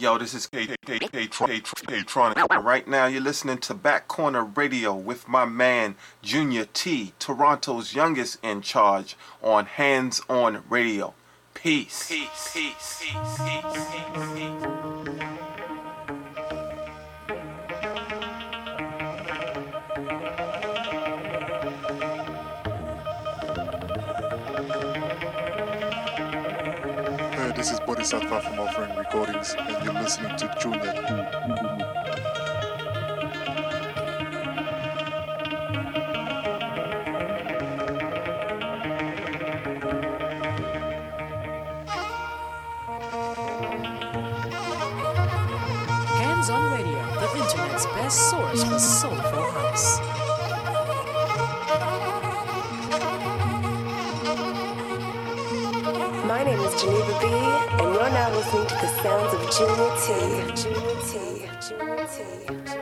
Yo, this is K-Tronic. Right now, you're listening to Back Corner Radio with my man, Junior T, Toronto's youngest in charge on Hands On Radio. Peace. Peace. Peace. Peace. Peace. Peace. This Bodhisattva from Offering Recordings, and you're listening to Junior. Listening to the sounds of Junior T. Junior T. Junior T.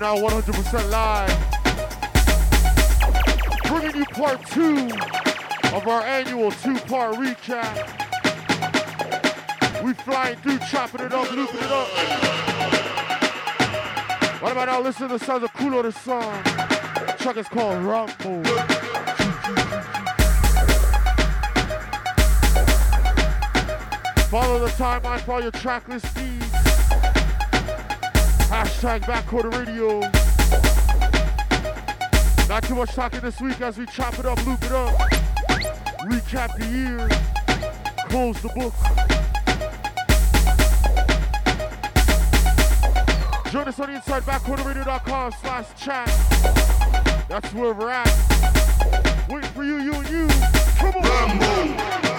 Are now 100% live. Bringing you part two of our annual two-part recap. We flying through, chopping it up, looping it up. What about now? Listen to the sounds of Kulo the song. Track is called Rumble. Follow the timeline for your tracklist feeds. Hashtag Backcourt Radio. Not too much talking this week as we chop it up, loop it up. Recap the year. Close the book. Join us on the inside backcourtradio.com slash chat. That's where we're at. Waiting for you, you and you. Come on. Rambo.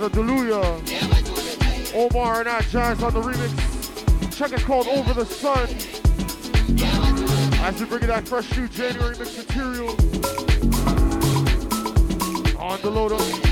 Of Deluya. Omar and that Jazz on the remix. Check it called Over the Sun. As we bring you that fresh new January mix material. On the load up.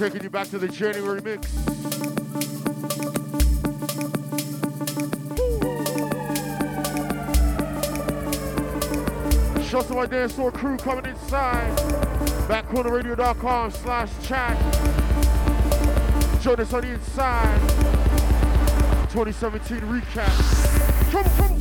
Taking you back to the January mix. Shout to my dance floor crew coming inside. Backcornerradio.com slash chat. Join us on the inside. 2017 recap. Come, come,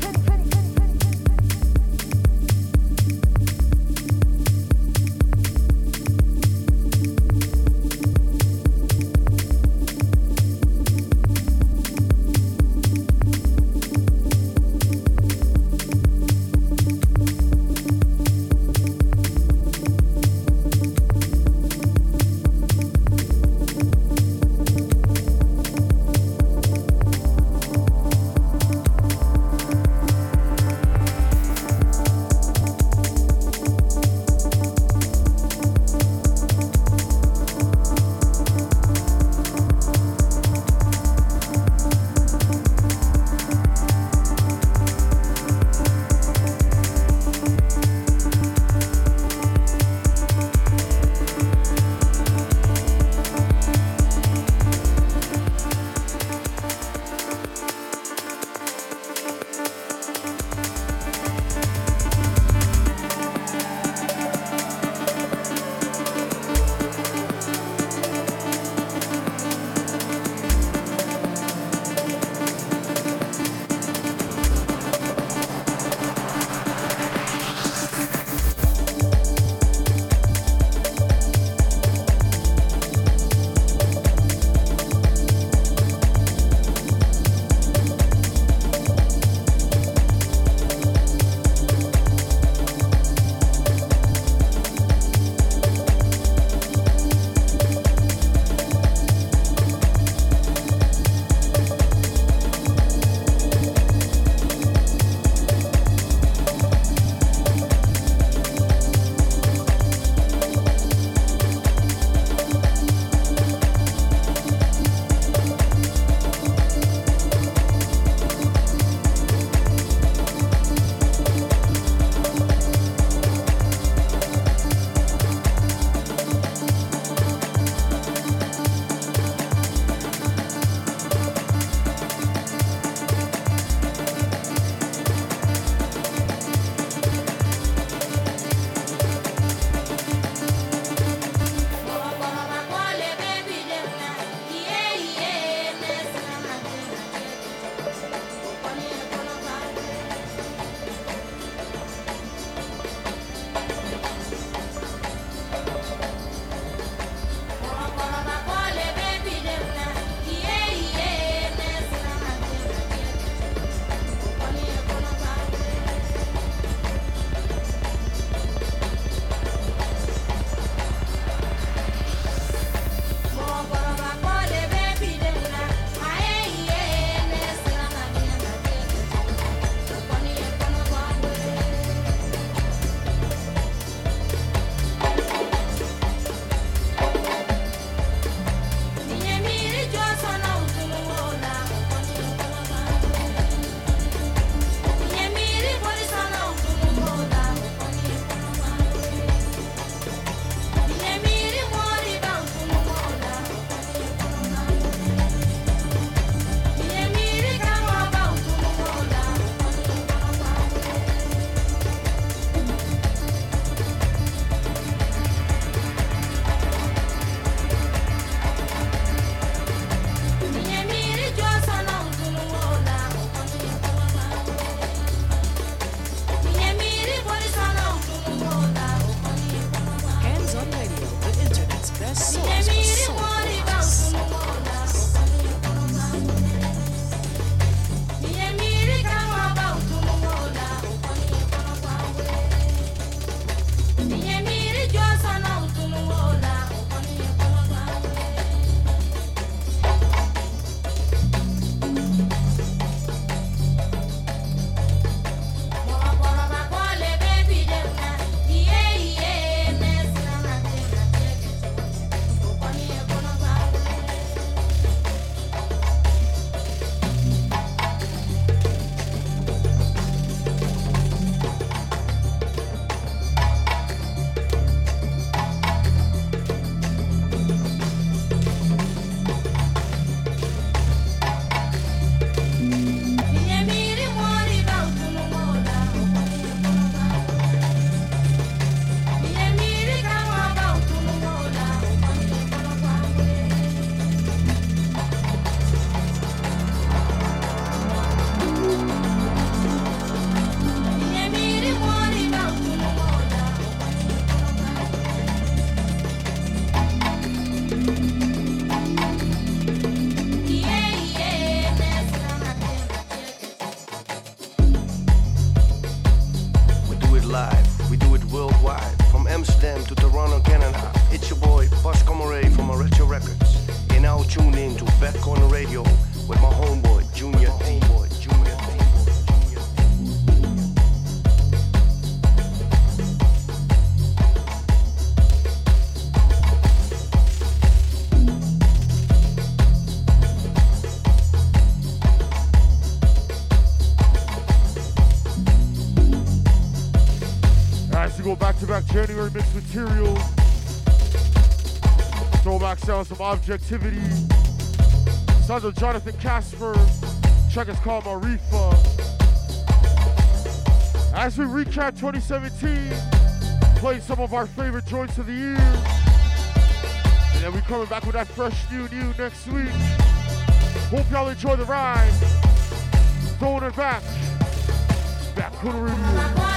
some objectivity. Sons of Jonathan Casper. Chuck is called Marifa. As we recap 2017, play some of our favorite joints of the year. And then we coming back with that fresh new new next week. Hope y'all enjoy the ride. Throwing it back. Back to the.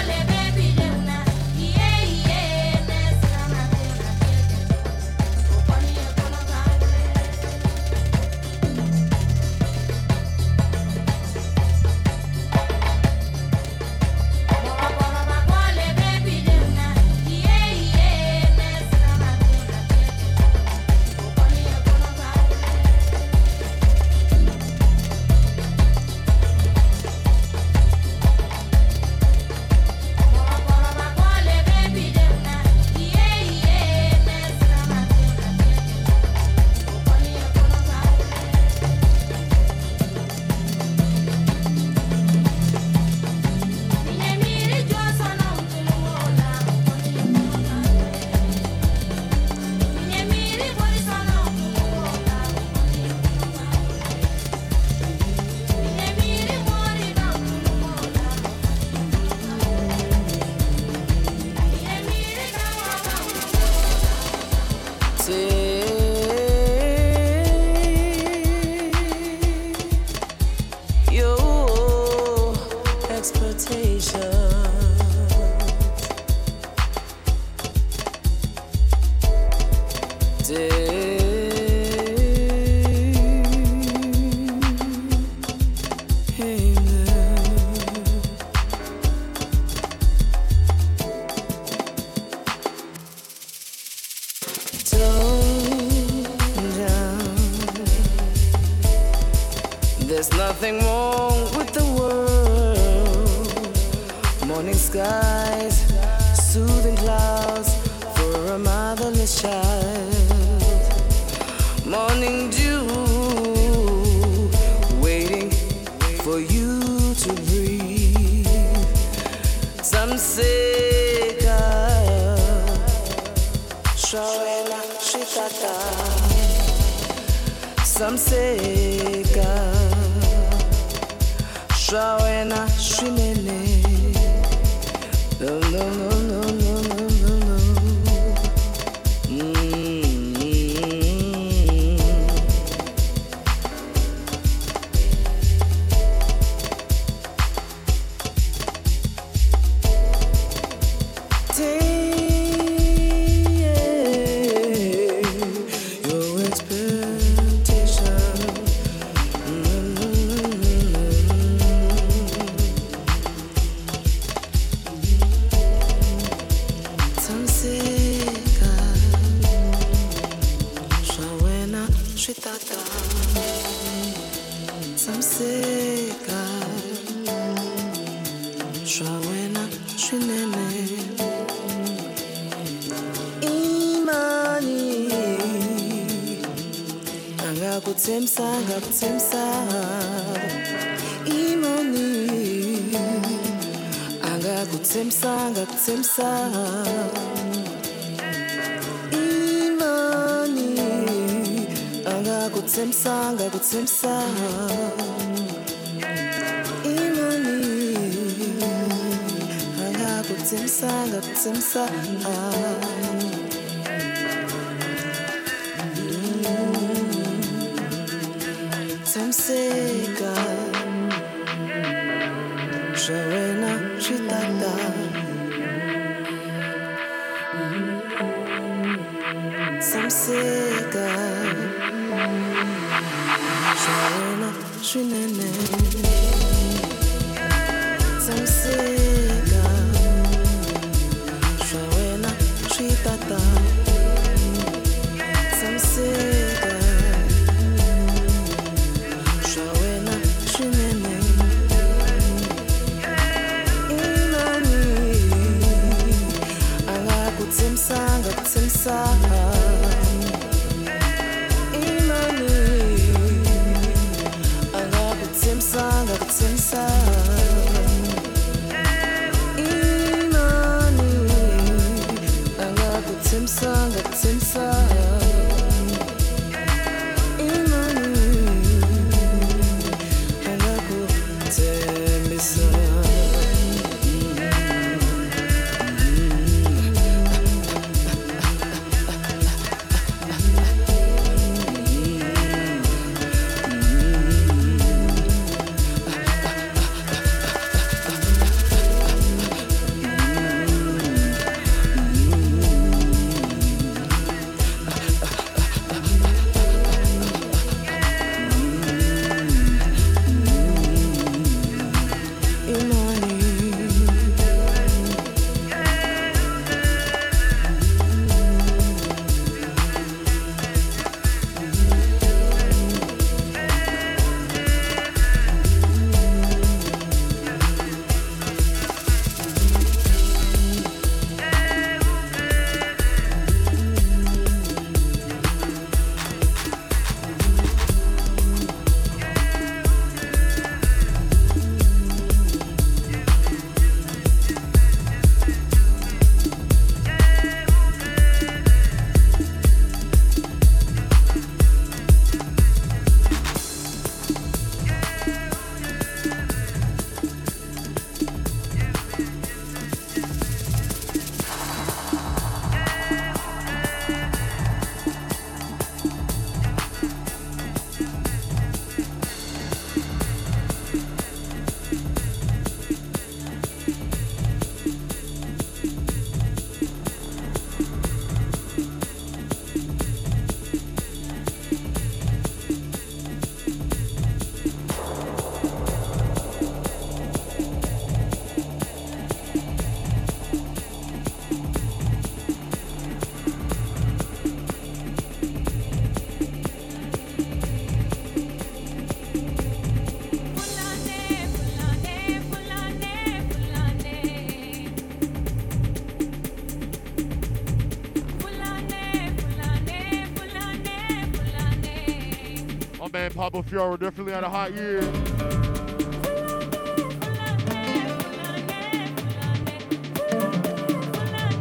Pablo Fierro definitely had a hot year.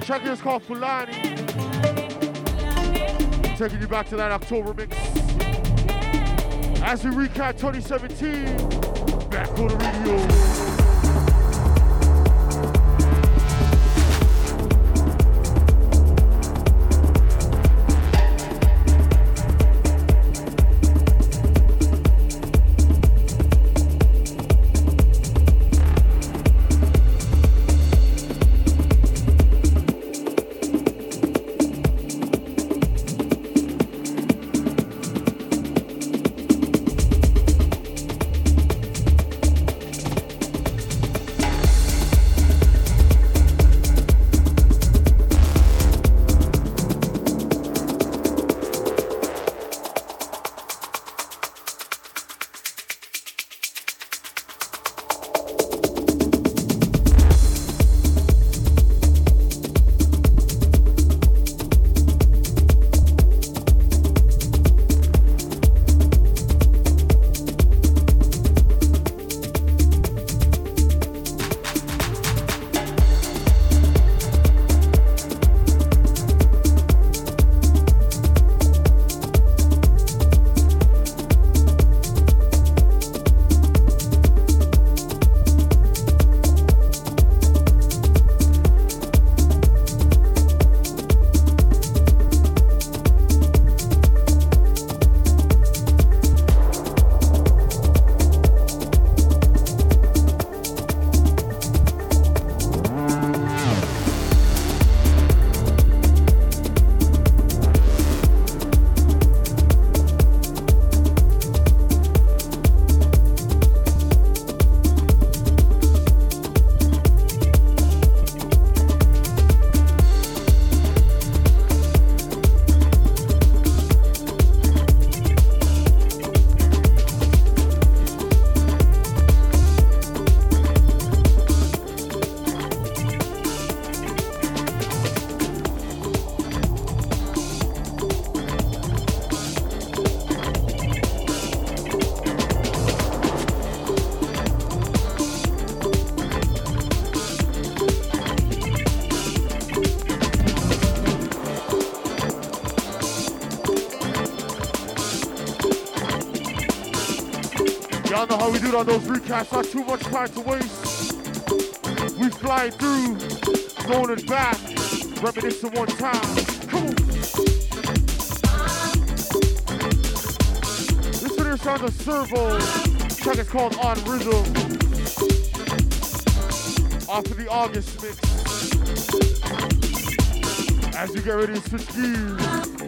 Check is called Fulani. Taking you back to that October mix. As we recap 2017, back on the radio. On those recaps. Not too much time to waste. We fly through, going and back, reminiscing one time. Come on. This here sounds a servo. Track is called On Rhythm. Off of the August mix. As you get ready to switch gears.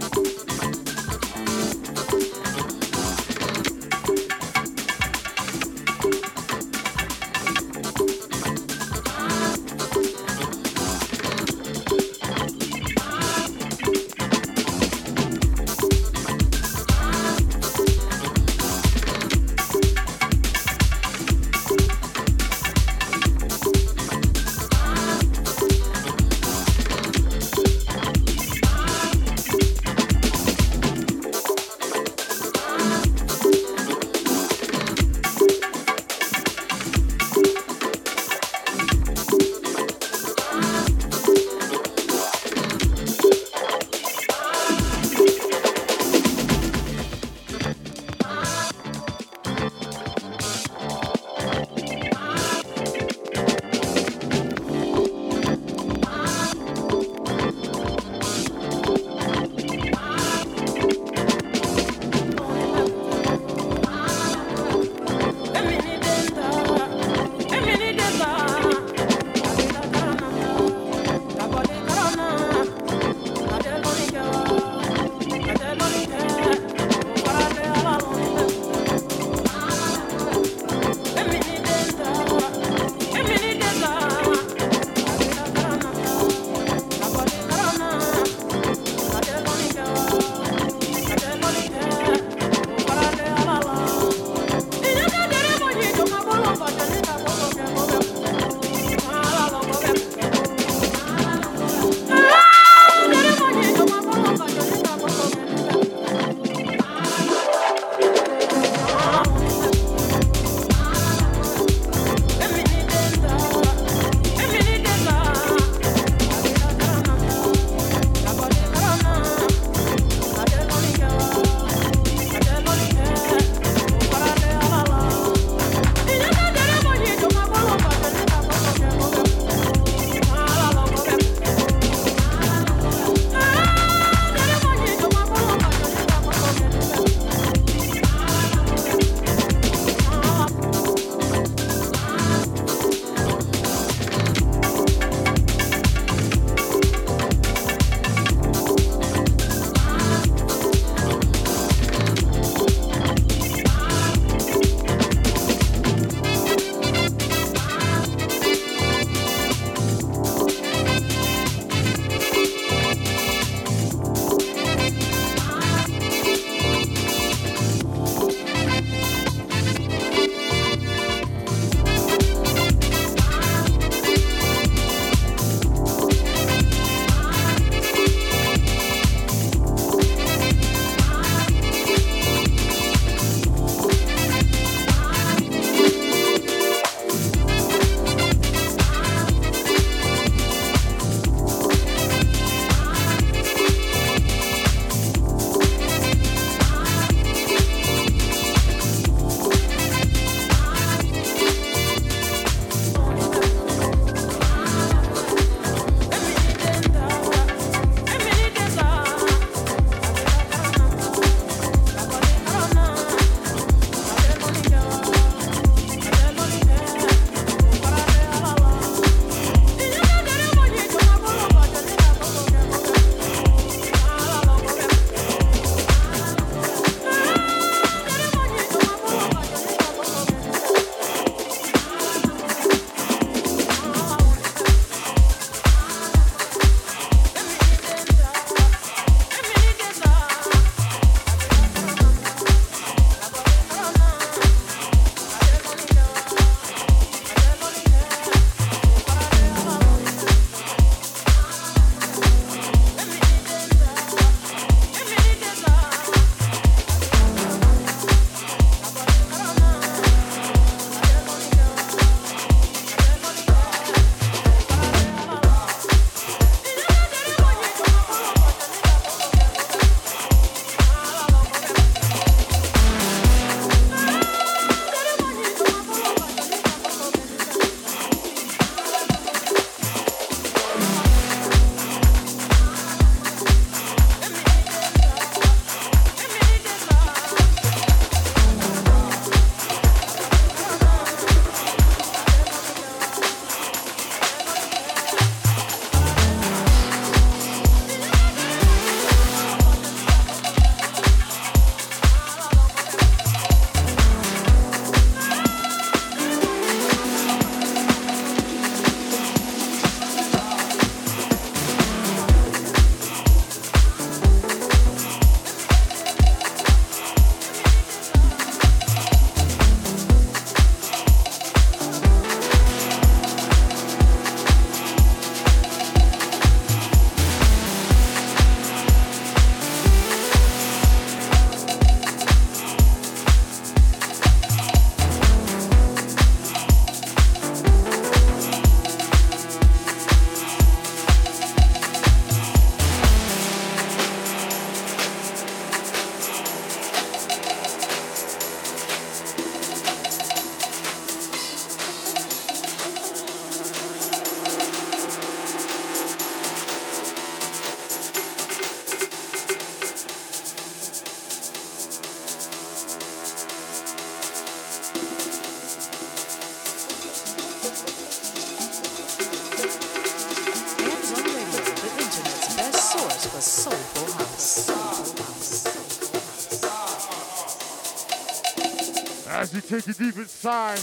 Take it deep inside.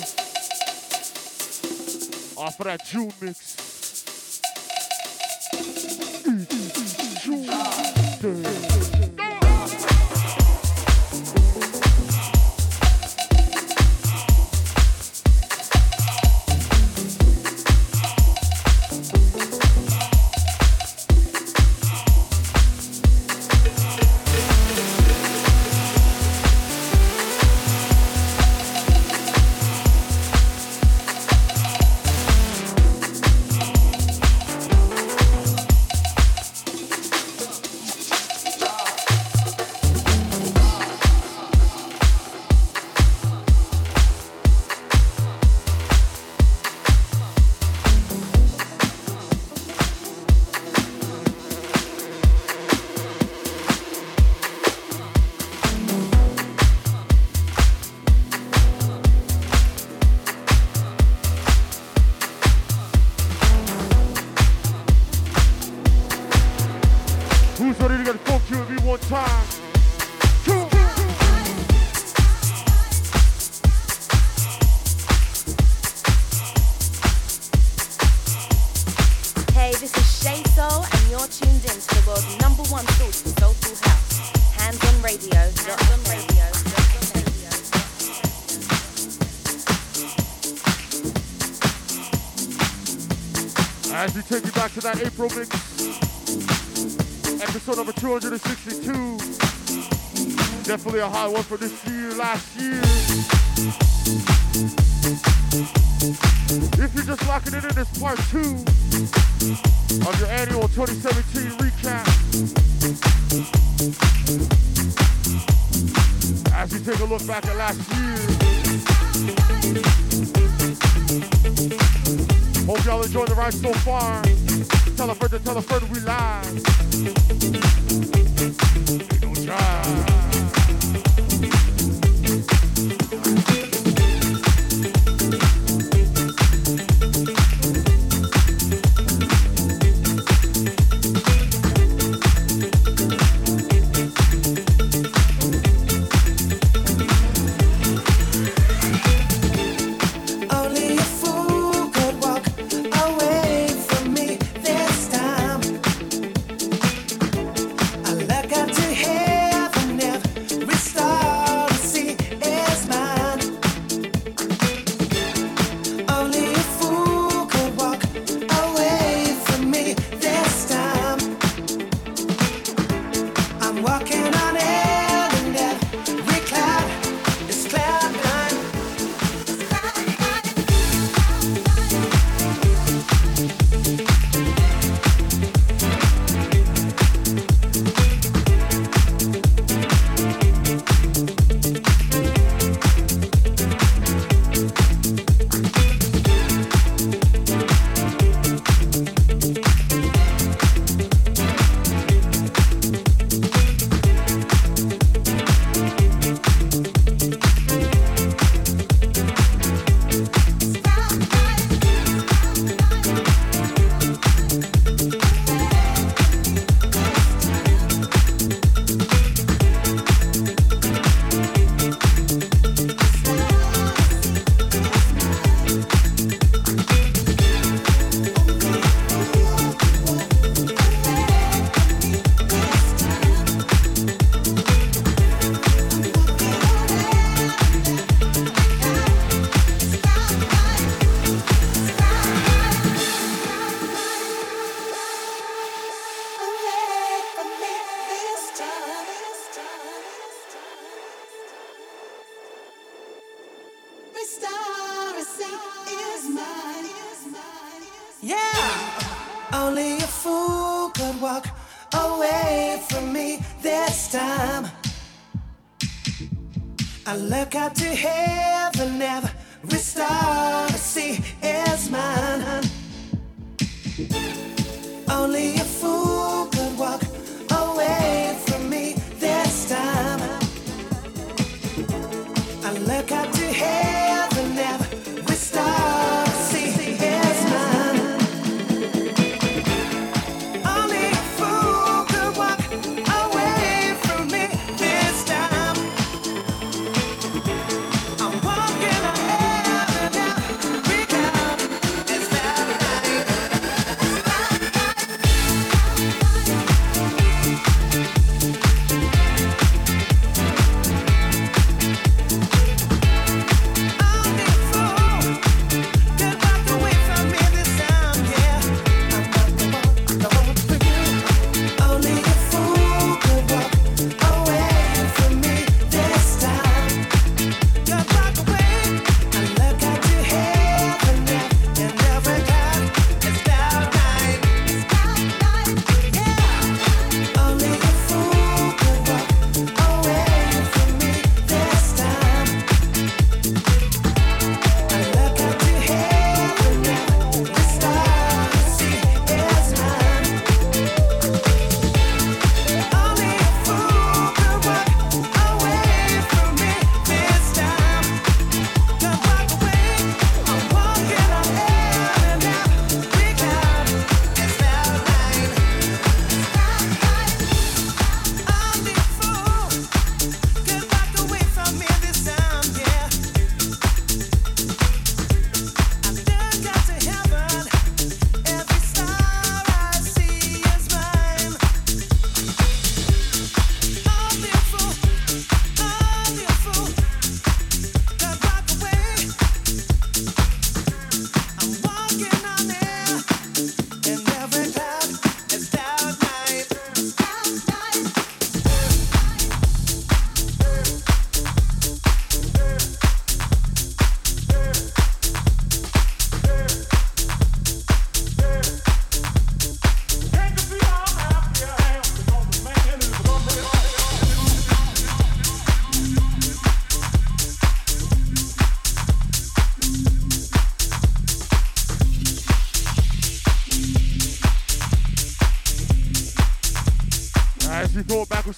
Off of that June mix. Episode number 262. Definitely a high one for this year, last year. If you're just locking it in, it's part two of your annual 2017 recap. As we take a look back at last year. Hope y'all enjoyed the ride so far. Tell a friend to tell a friend we live. Ain't no drive. got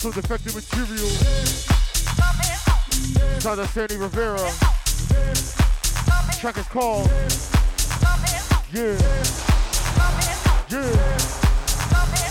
some defective material. Sounds of Sandy Rivera. Track is called Yeah. Yeah.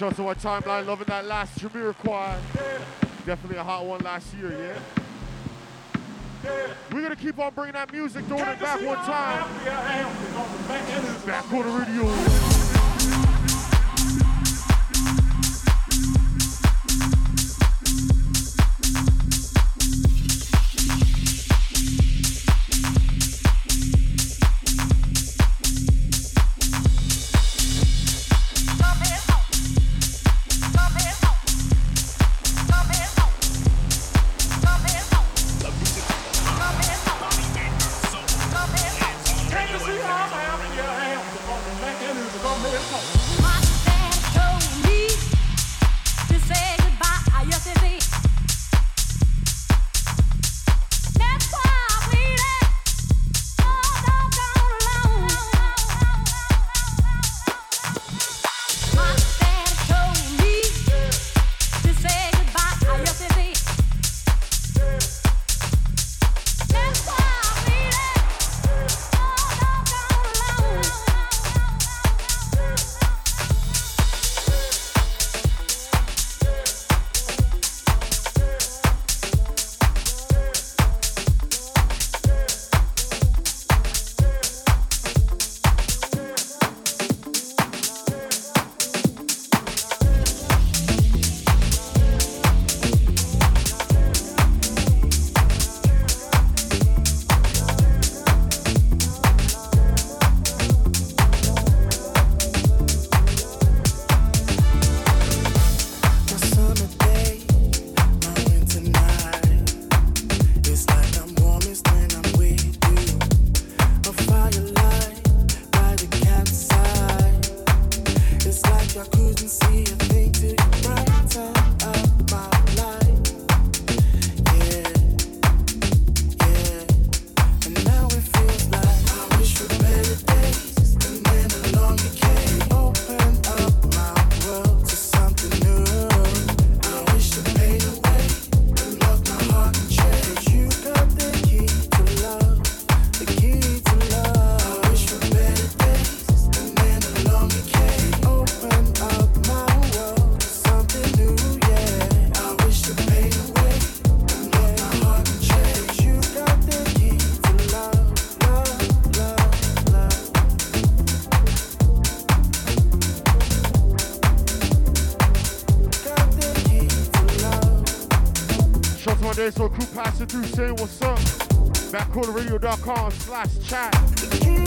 Shout to my timeline, loving that last Jamiroquai. Definitely a hot one last year, yeah? We're gonna keep on bringing that music, throwing it back one time. Back on the radio. Through saying what's up. Backcornerradio.com slash chat.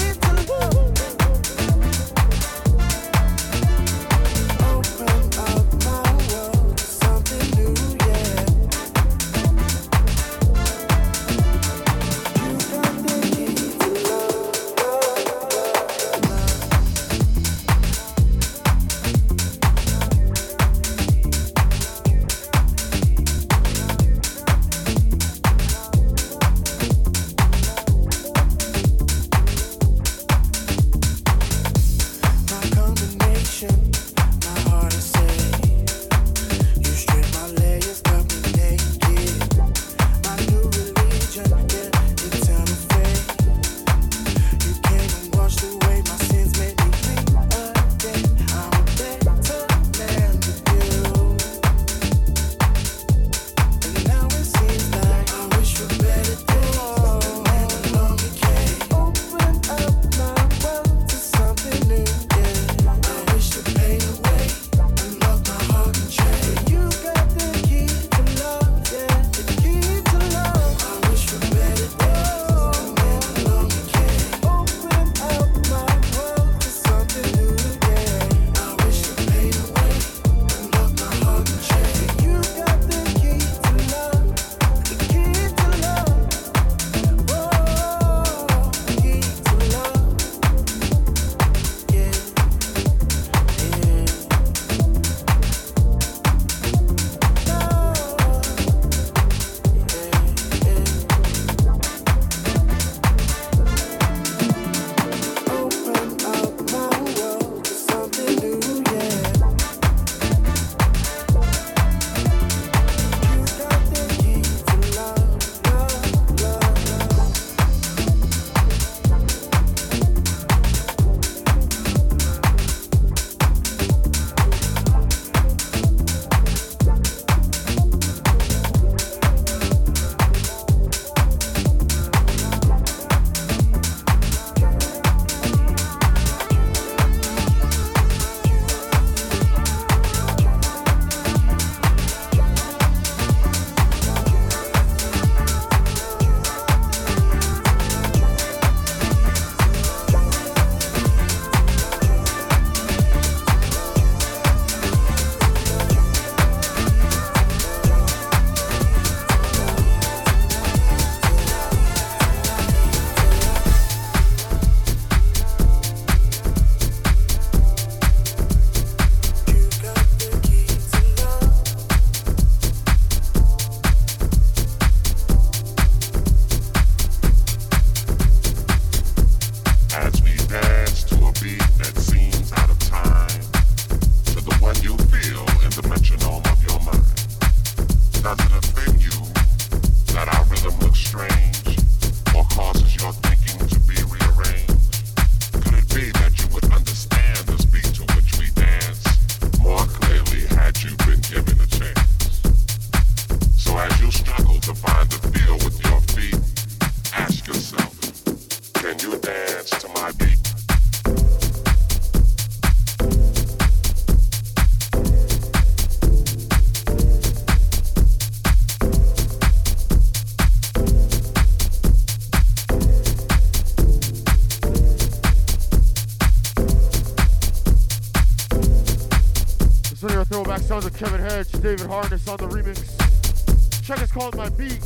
Harness on the remix. Check is called My Beat.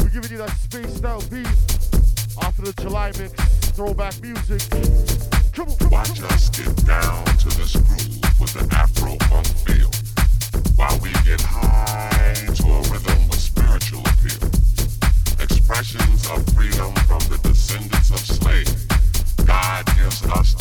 We're giving you that spaced out beat off of the July mix. Throwback music. Come on, come Watch us get down to this groove with an Afro funk feel. While we get high to a rhythm with spiritual appeal. Expressions of freedom from the descendants of slaves. God gives us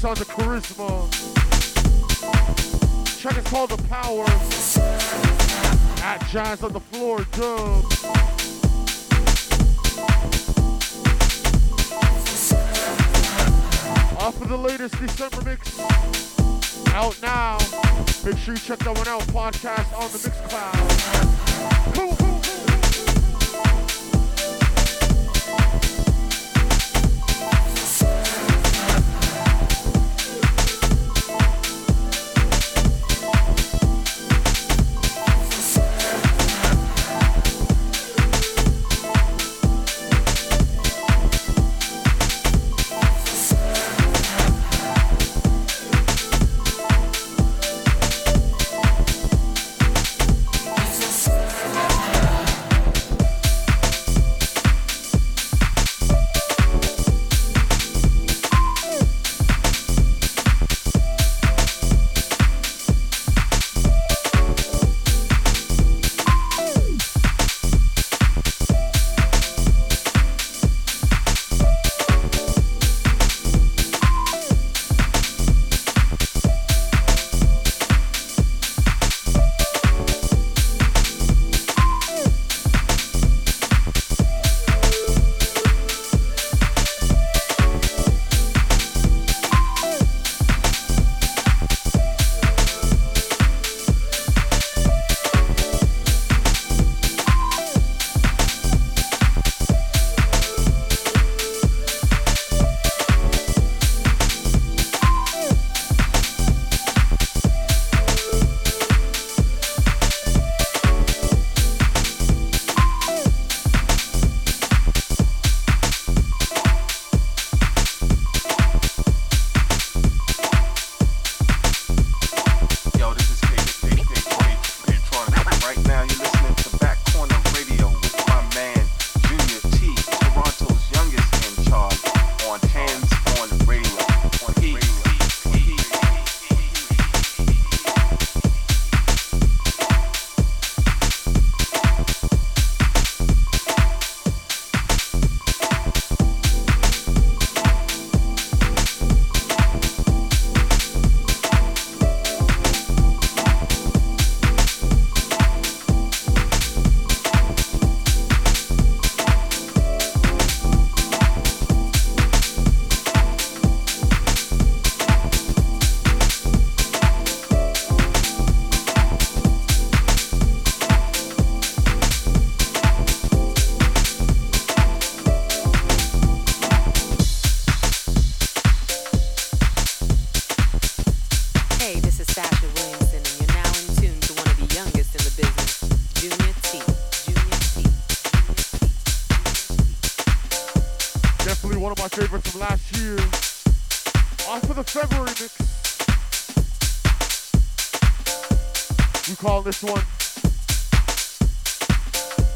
This on charisma. Track is called The Power. At Giants on the floor, dub. off of the latest December mix. Out now. Make sure you check that one out. Podcast on the Mixcloud. Cool, cool. This one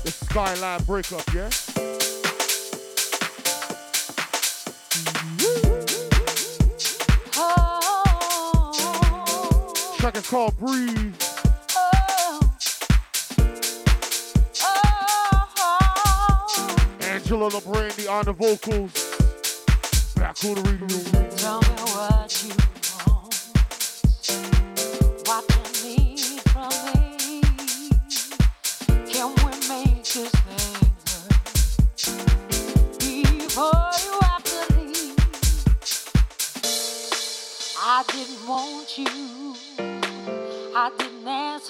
the Skyline Breakup, yeah? Track is called Breathe. Angela LaBrandy on the vocals. Back on the radio. Tell me what you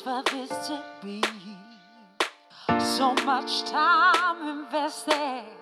for this to be. So much time invested.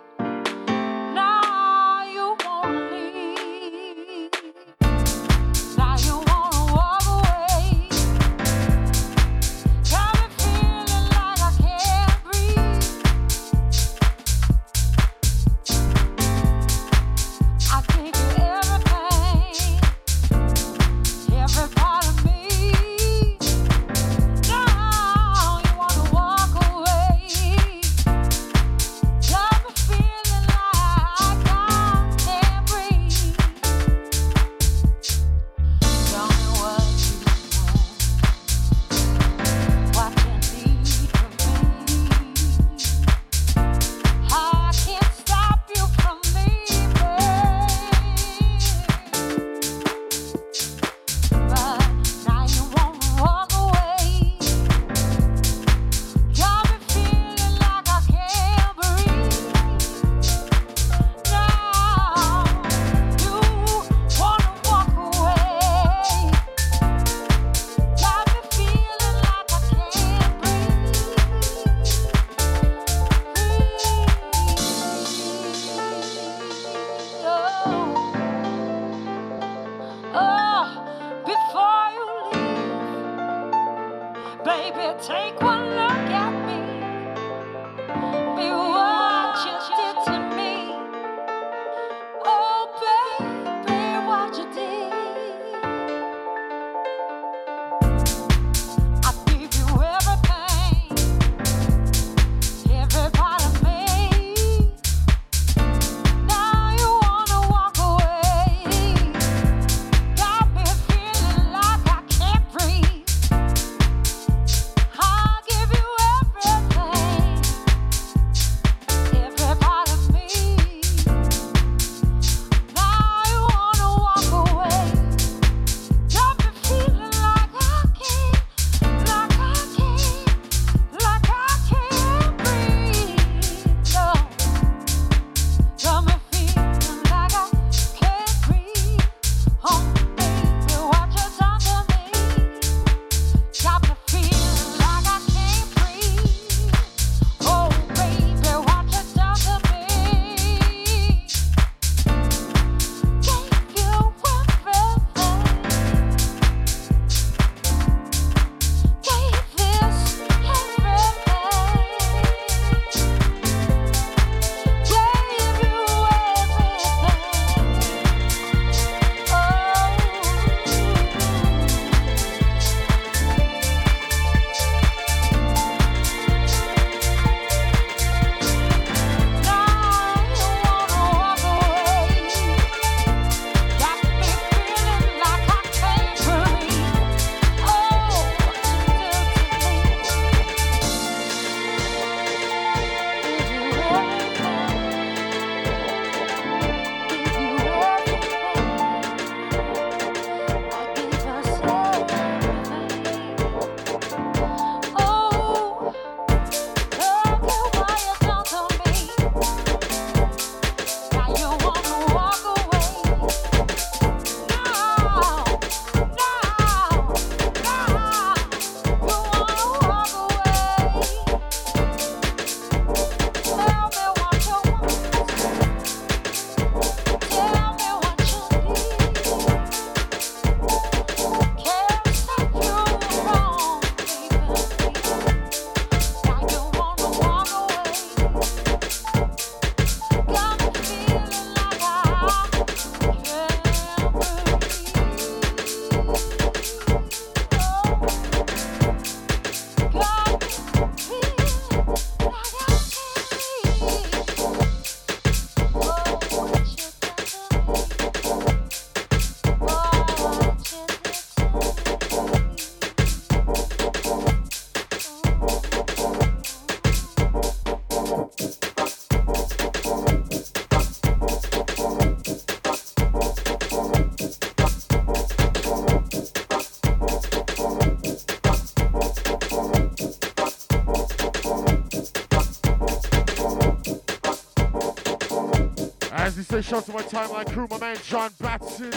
Says, shout out to my timeline crew, my man John Batson.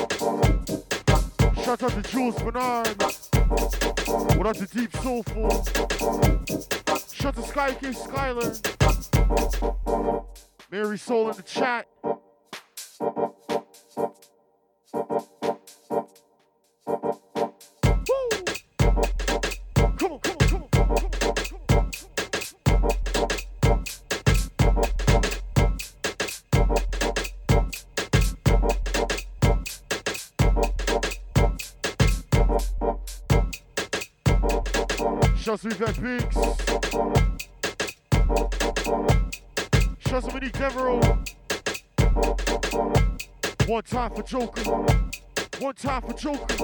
Shout out to Jules Bernard. What up to Deep Soulful? Shout out to Sky K Skyler. Mary Soul in the chat. Yvette Biggs. Shouts to Devereaux. One time for Joker. One time for Joker.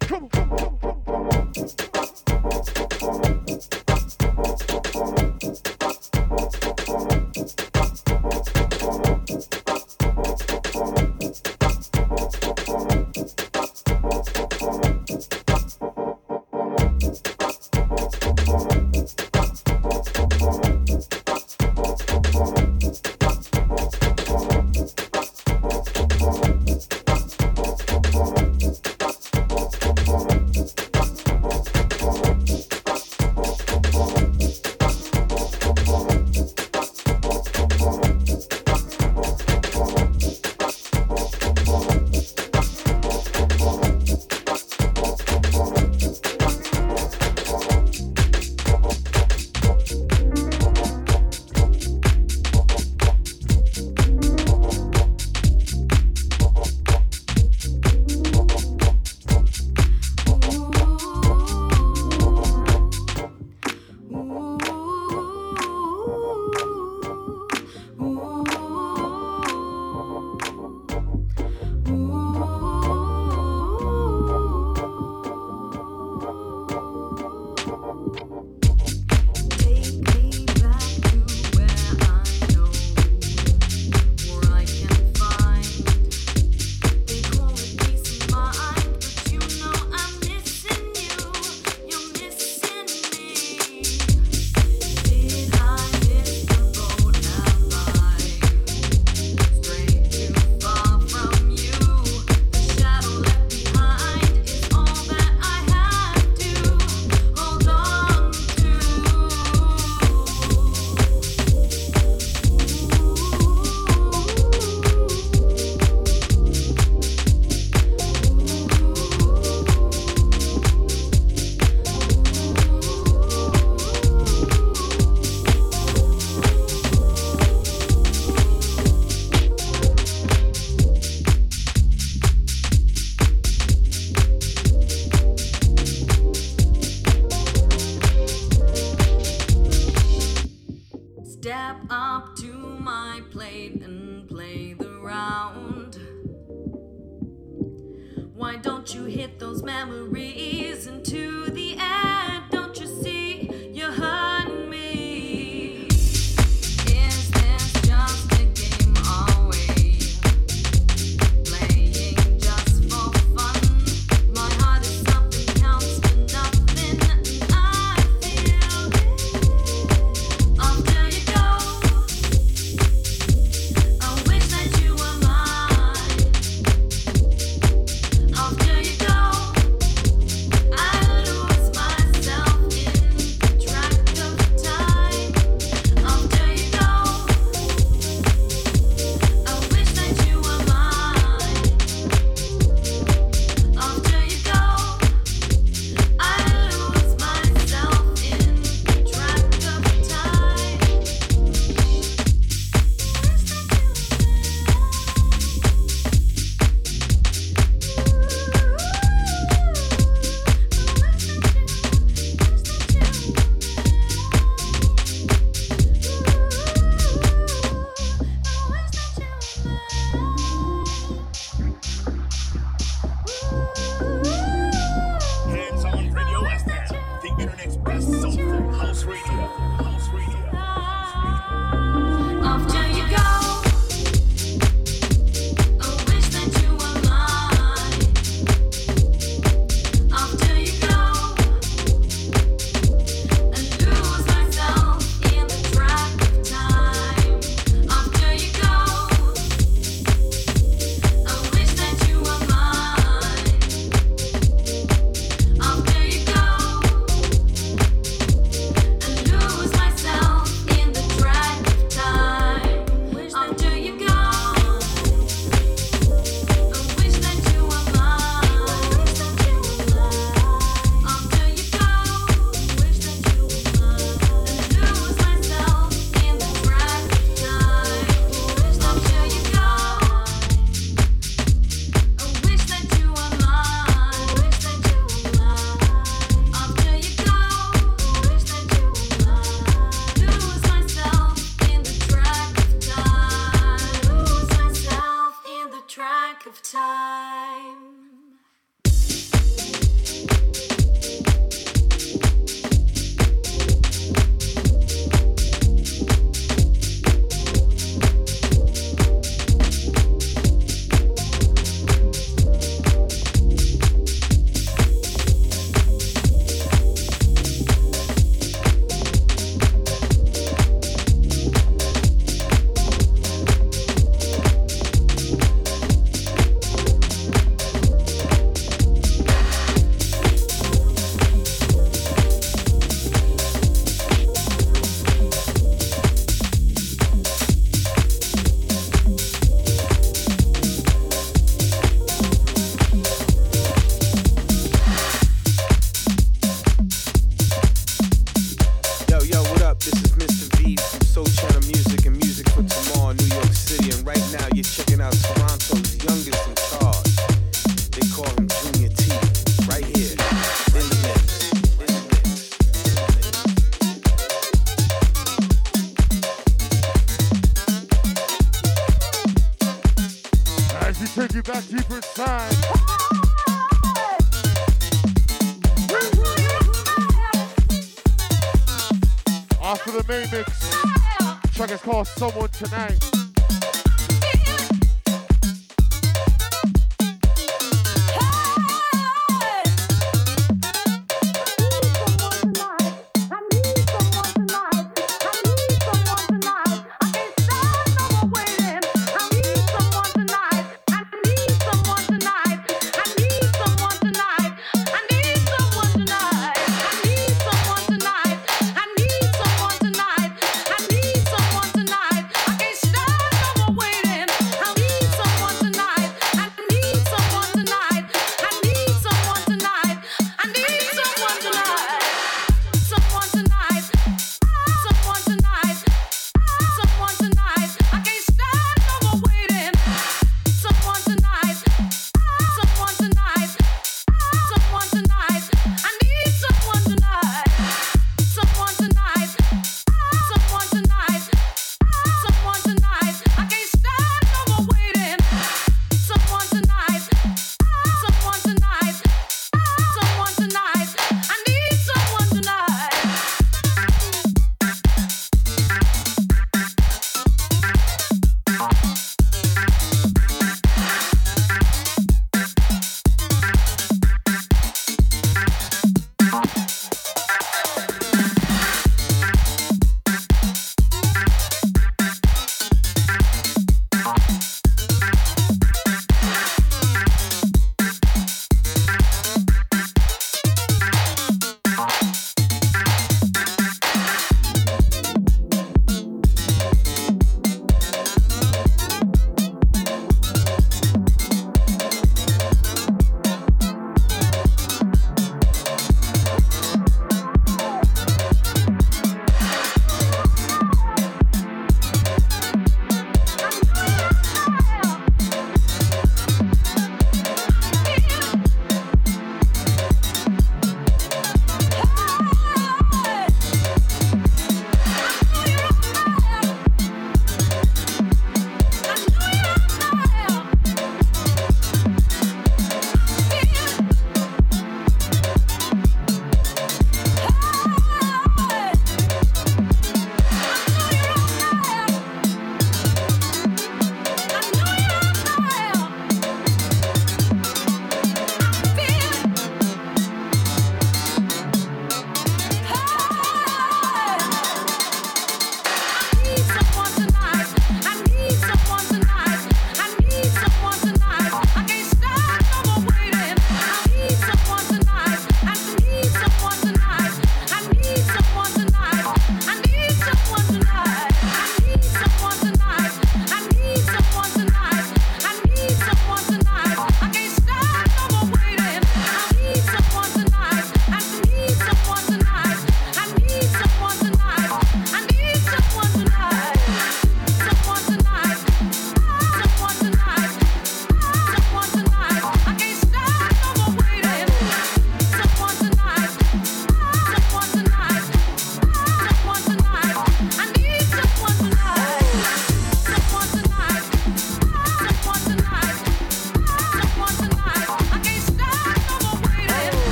Come on, come on, come on,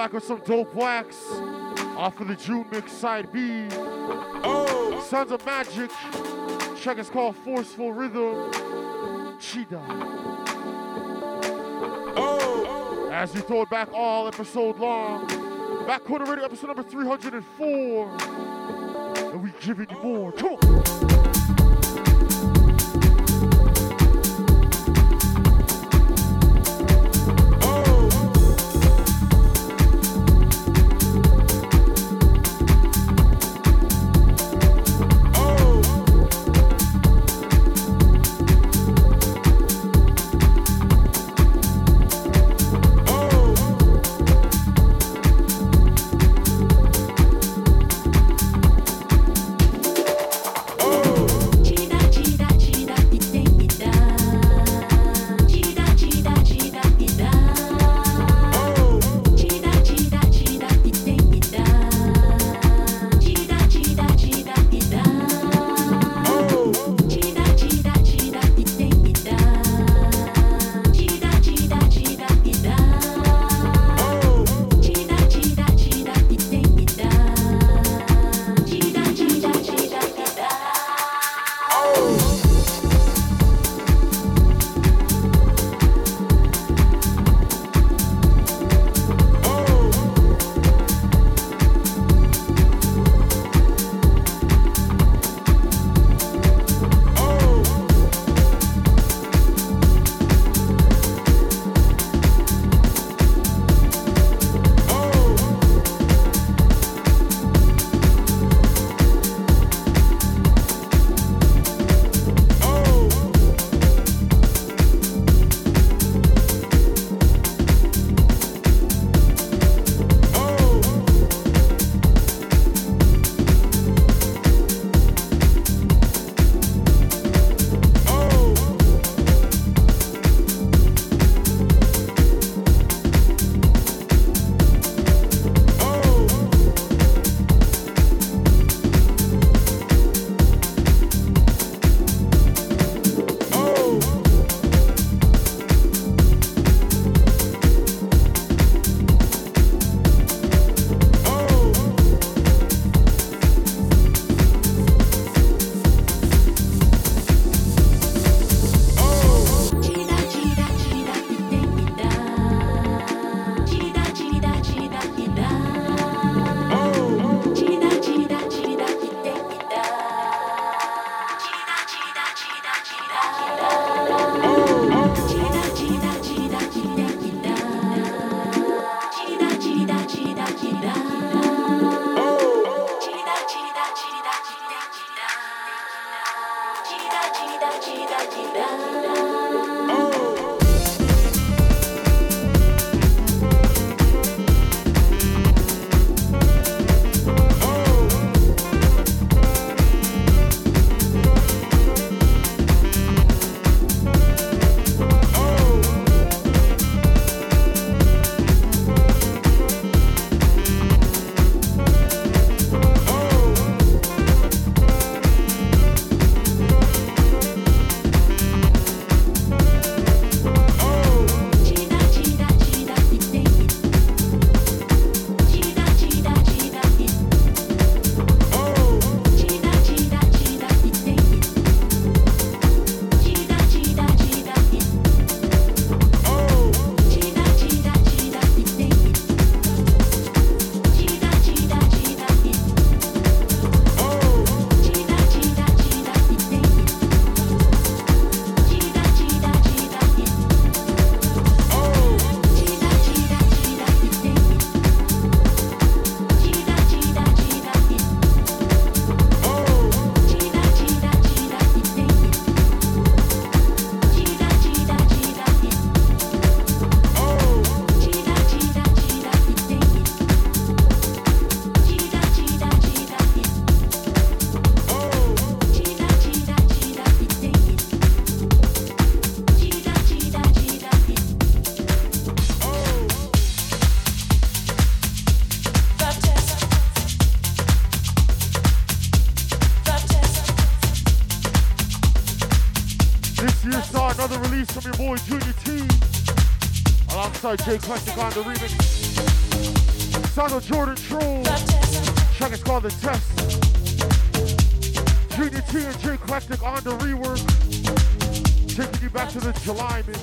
back with some dope wax off of the June mix side B. Oh, Sons of Magic. Track is called Forceful Rhythm. Cheetah. Oh. As you throw it back all episode long. Back Corner Radio episode number 304. And we giving you more. Come on. J. Jake's on the remix. Saga Jordan Troll. Track is called The Test. Junior T and J. Eclectic on the rework. Taking you back to the July man,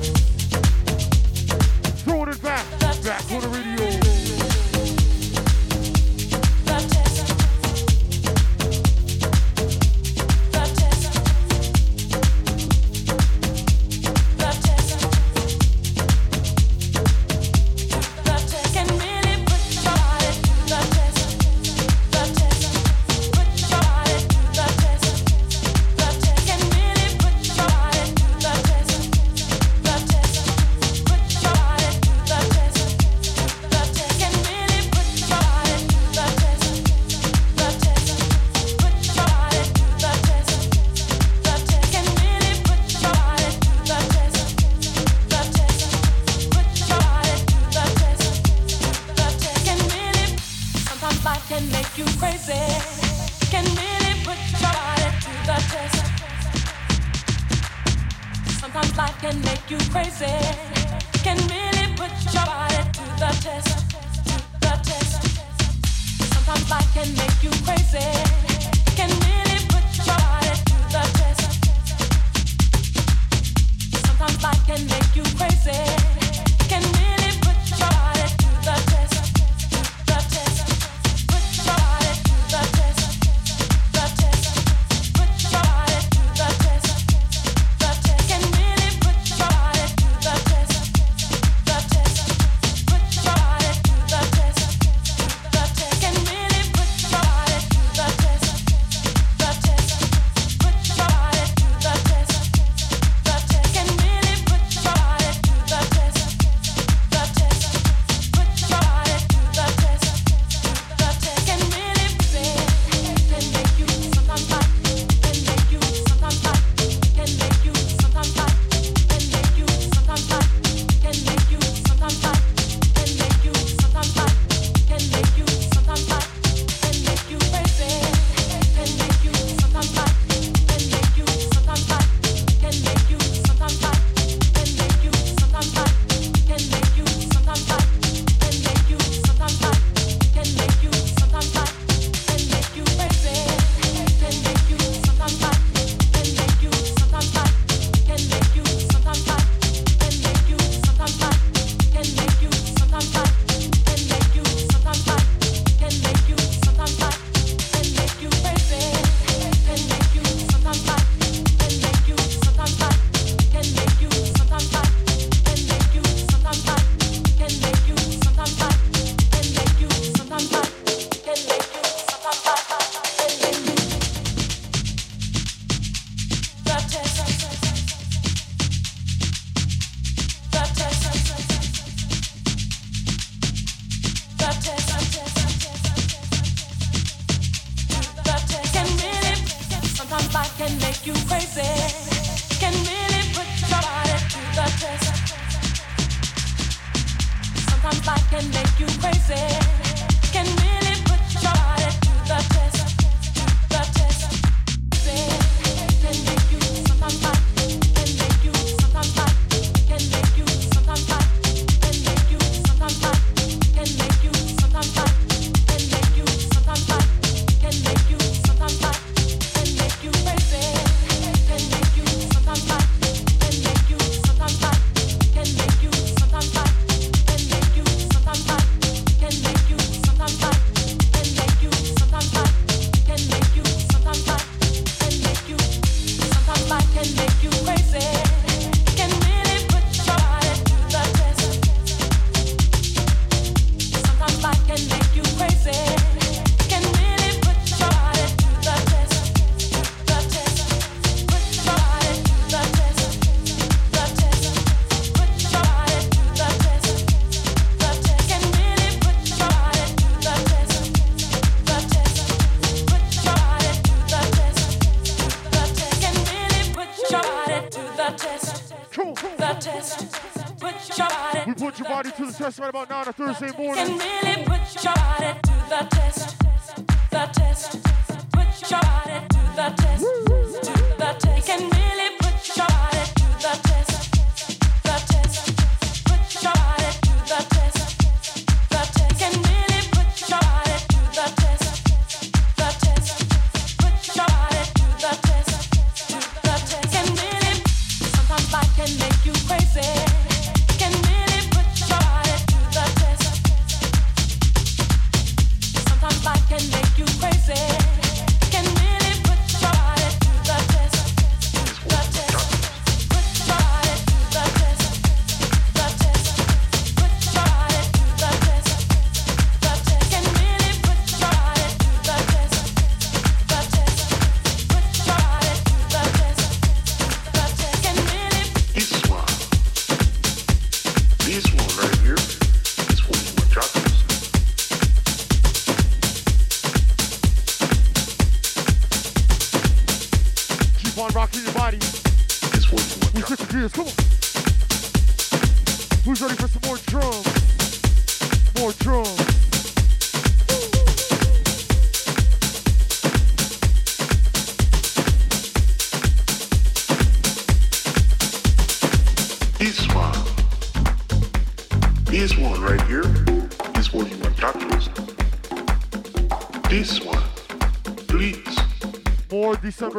Throwing it back. Back on the radio.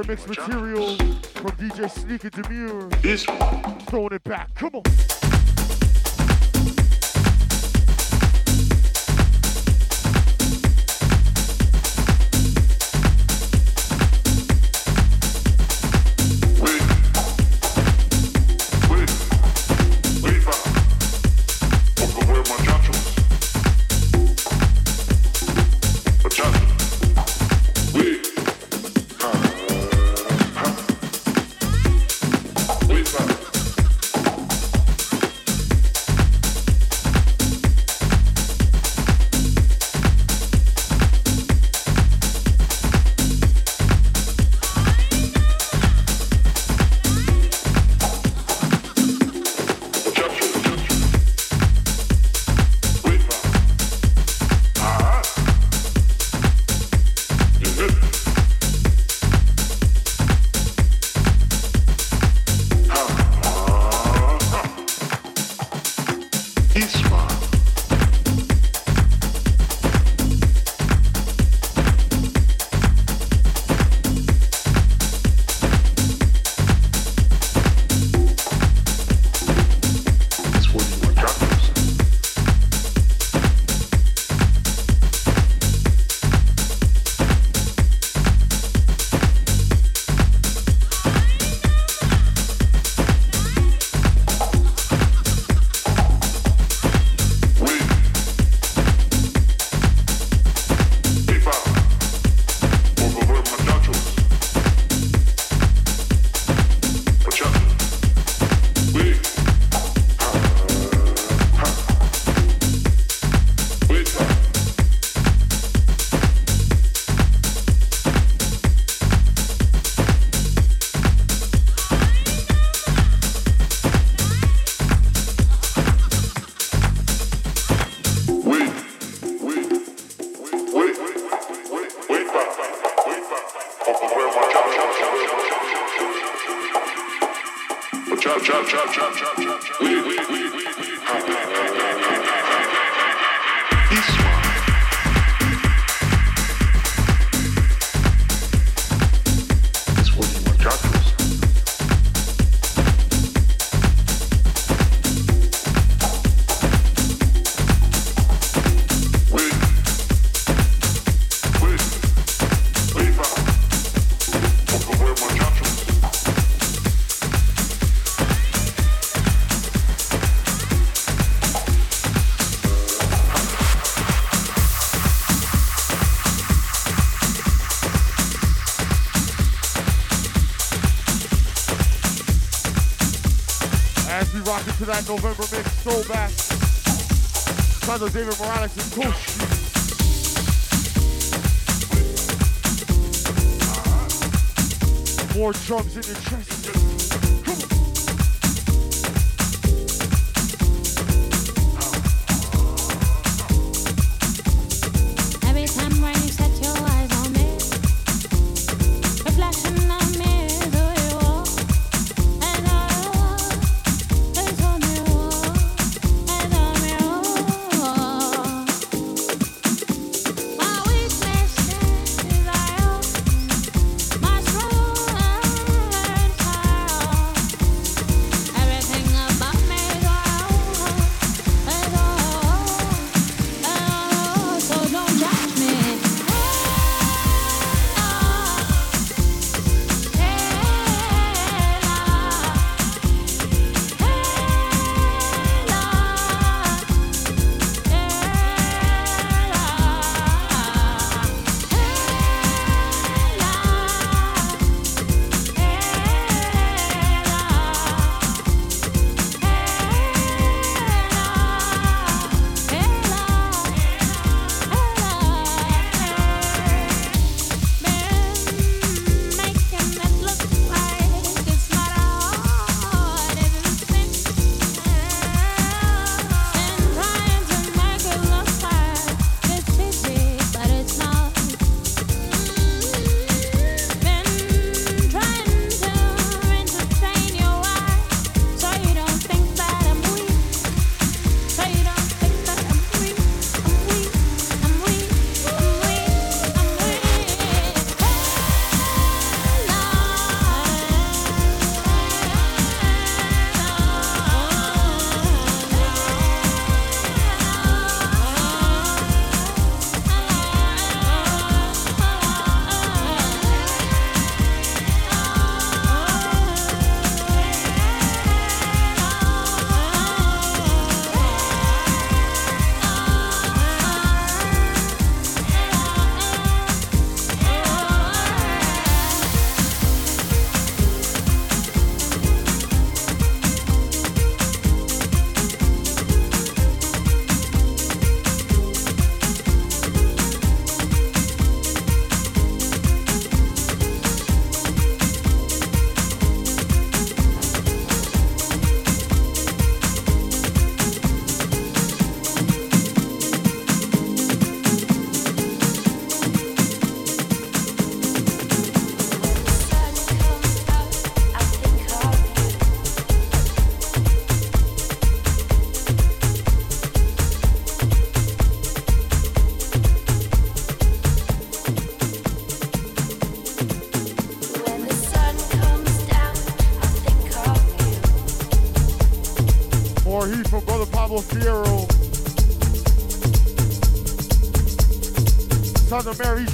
remix material from DJ Sneaker Demure. This one. Throwing it back. Come on. as we rock into that November mix so back. Tons of David Morales and Kush. More drums in your chest.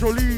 gasolina.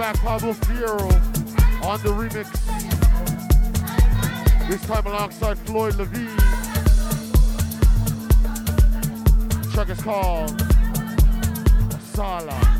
Pablo Fierro on the remix. This time alongside Floyd Lavine. Track is called Sala.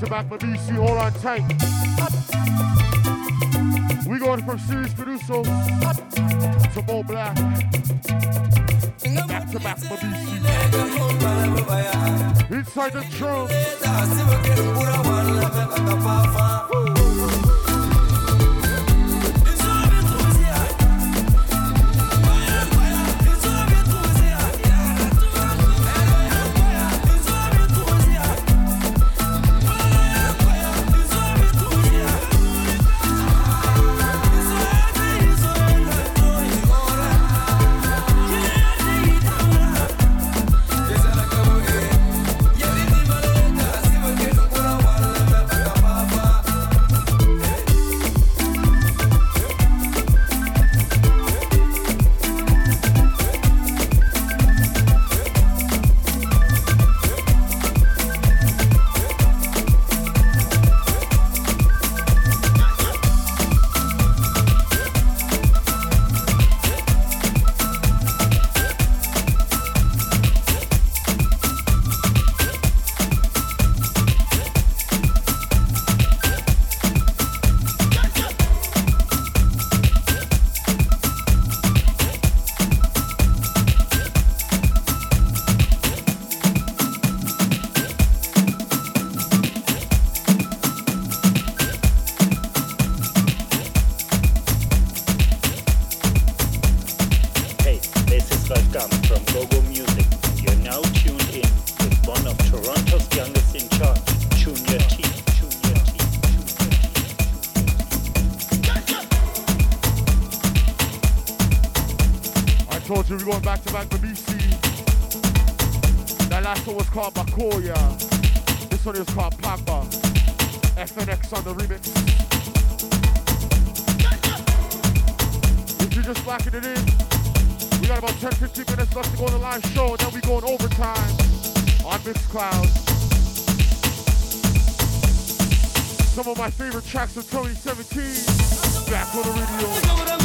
To back for BC. Hold on tight. We going from Serious Producers to Mo Black. Back to back for BC. Inside the drum. Called This one is called Papa. FNX on the remix. If you're just locking it in, we got about 10 15 minutes left to go on the live show, and then we go in overtime on Mixcloud. Some of my favorite tracks of 2017. Back on the radio.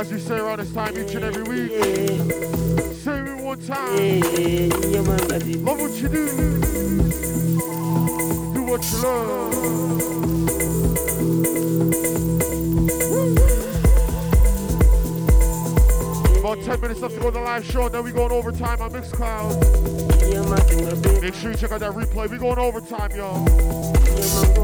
As we say around this time each and every week, say it one time. Love what you do. Do what you love. About 10 minutes left to go to the live show, then we going overtime on Mixcloud. Make sure you check out that replay. We going overtime, y'all.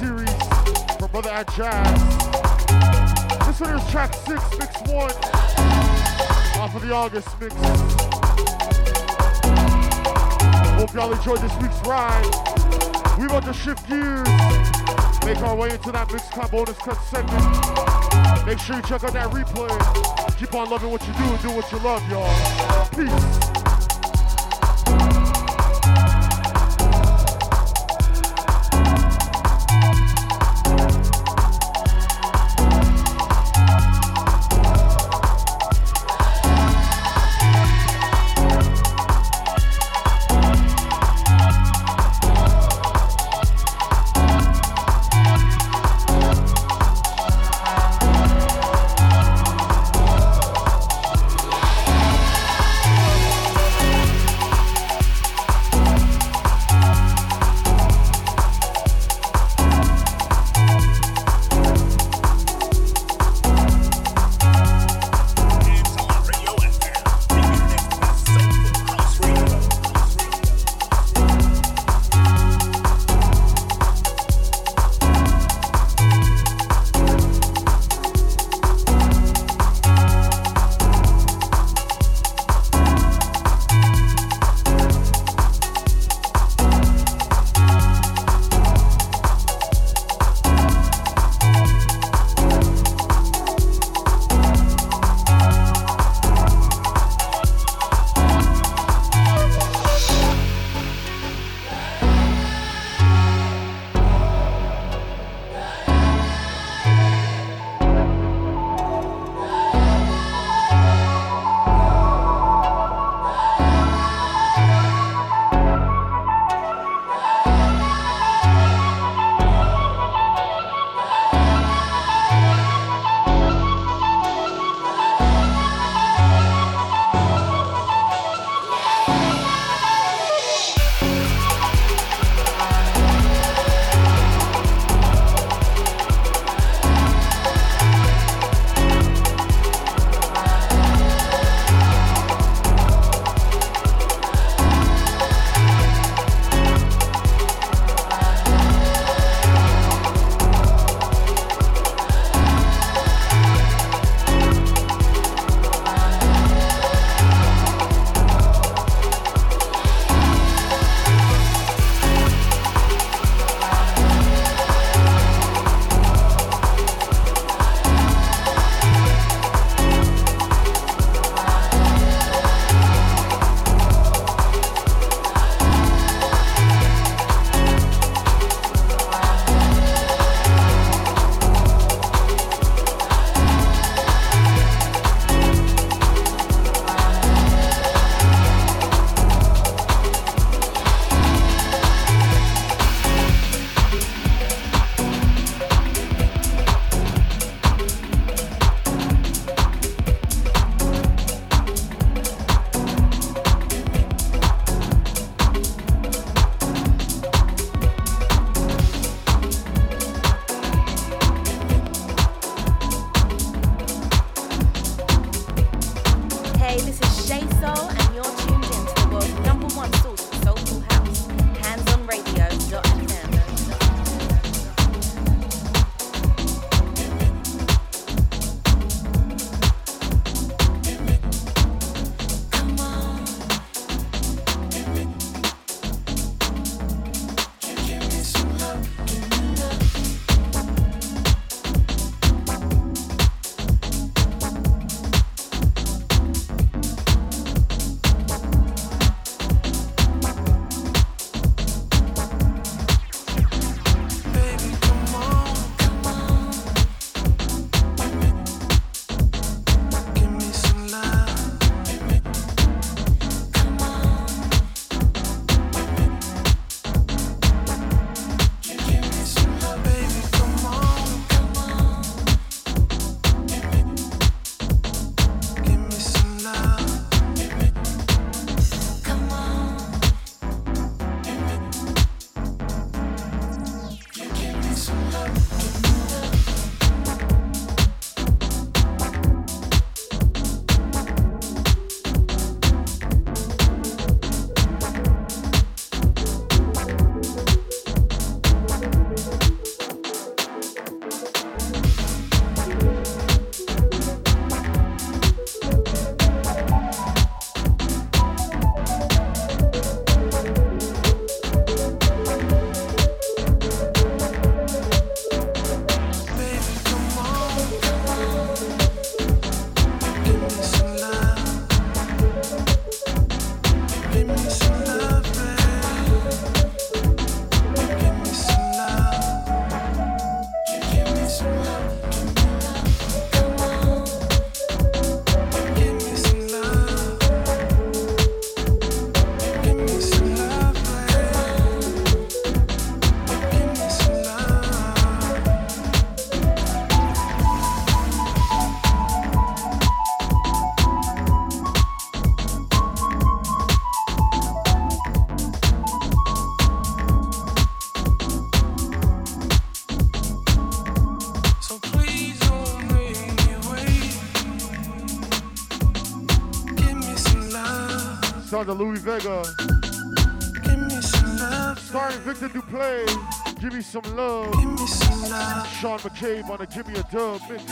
Series from Brother at Jazz. This one is track six, mix one. Off of the August mix. Hope y'all enjoyed this week's ride. We about to shift gears. Make our way into that mix cut bonus cut segment. Make sure you check out that replay. Keep on loving what you do and do what you love, y'all. Peace. out to Louie Vega. Starring Victor Duplay. Give me some love. Me some love. Sean McCabe on the Give Me a Dub mix.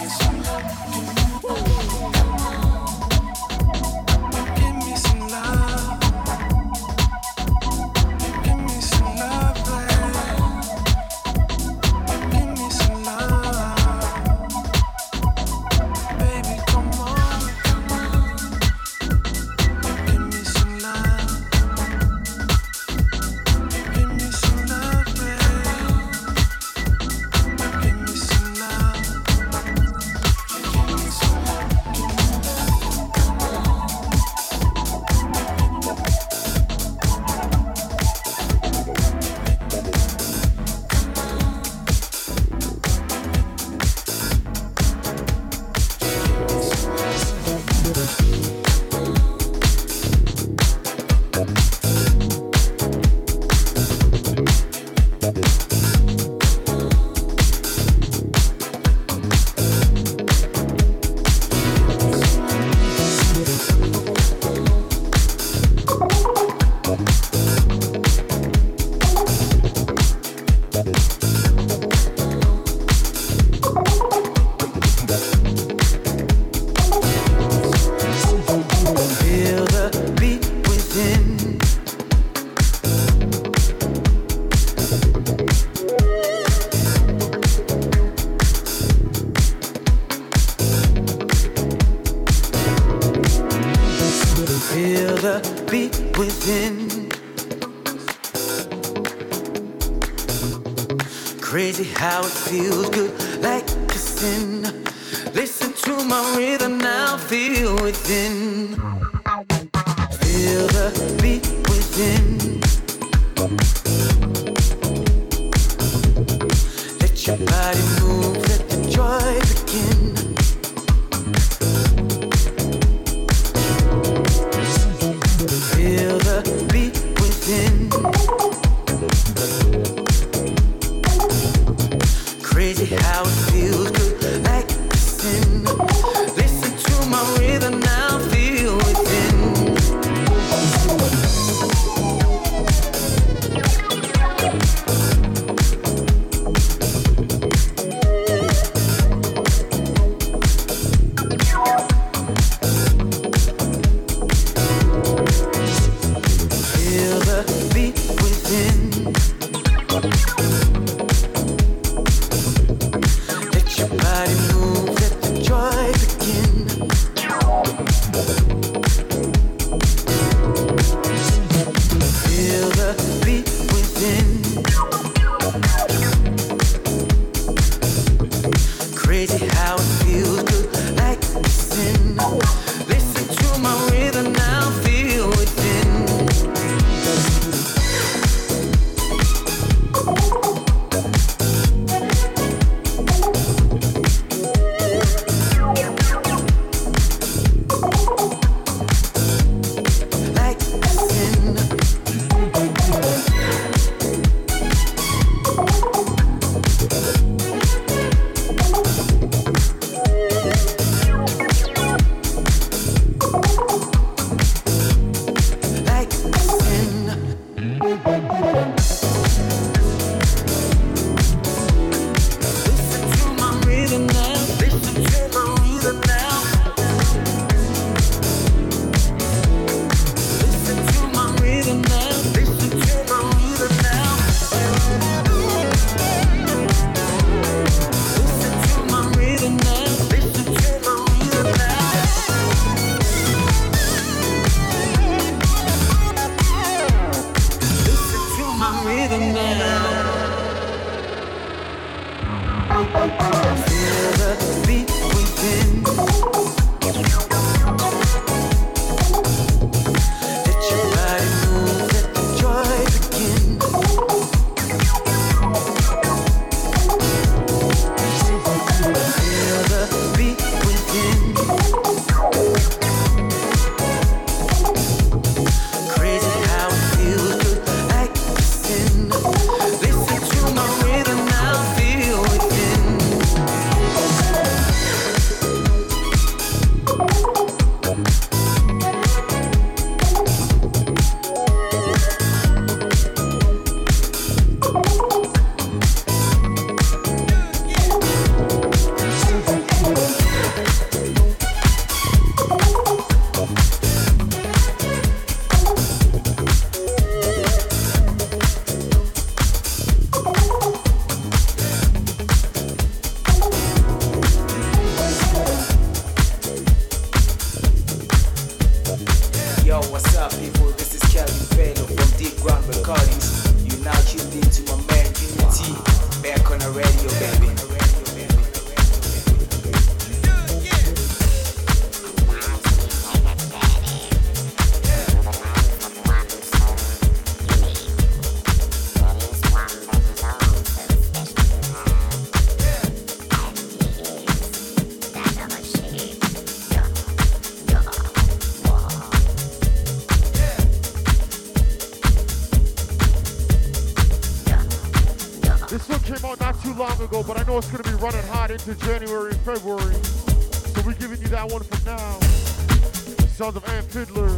but I know it's gonna be running hot into January and February. So we're giving you that one for now. The sounds of Amp Fiddler.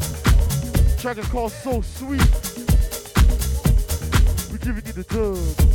Track is called So Sweet. We're giving you the dub.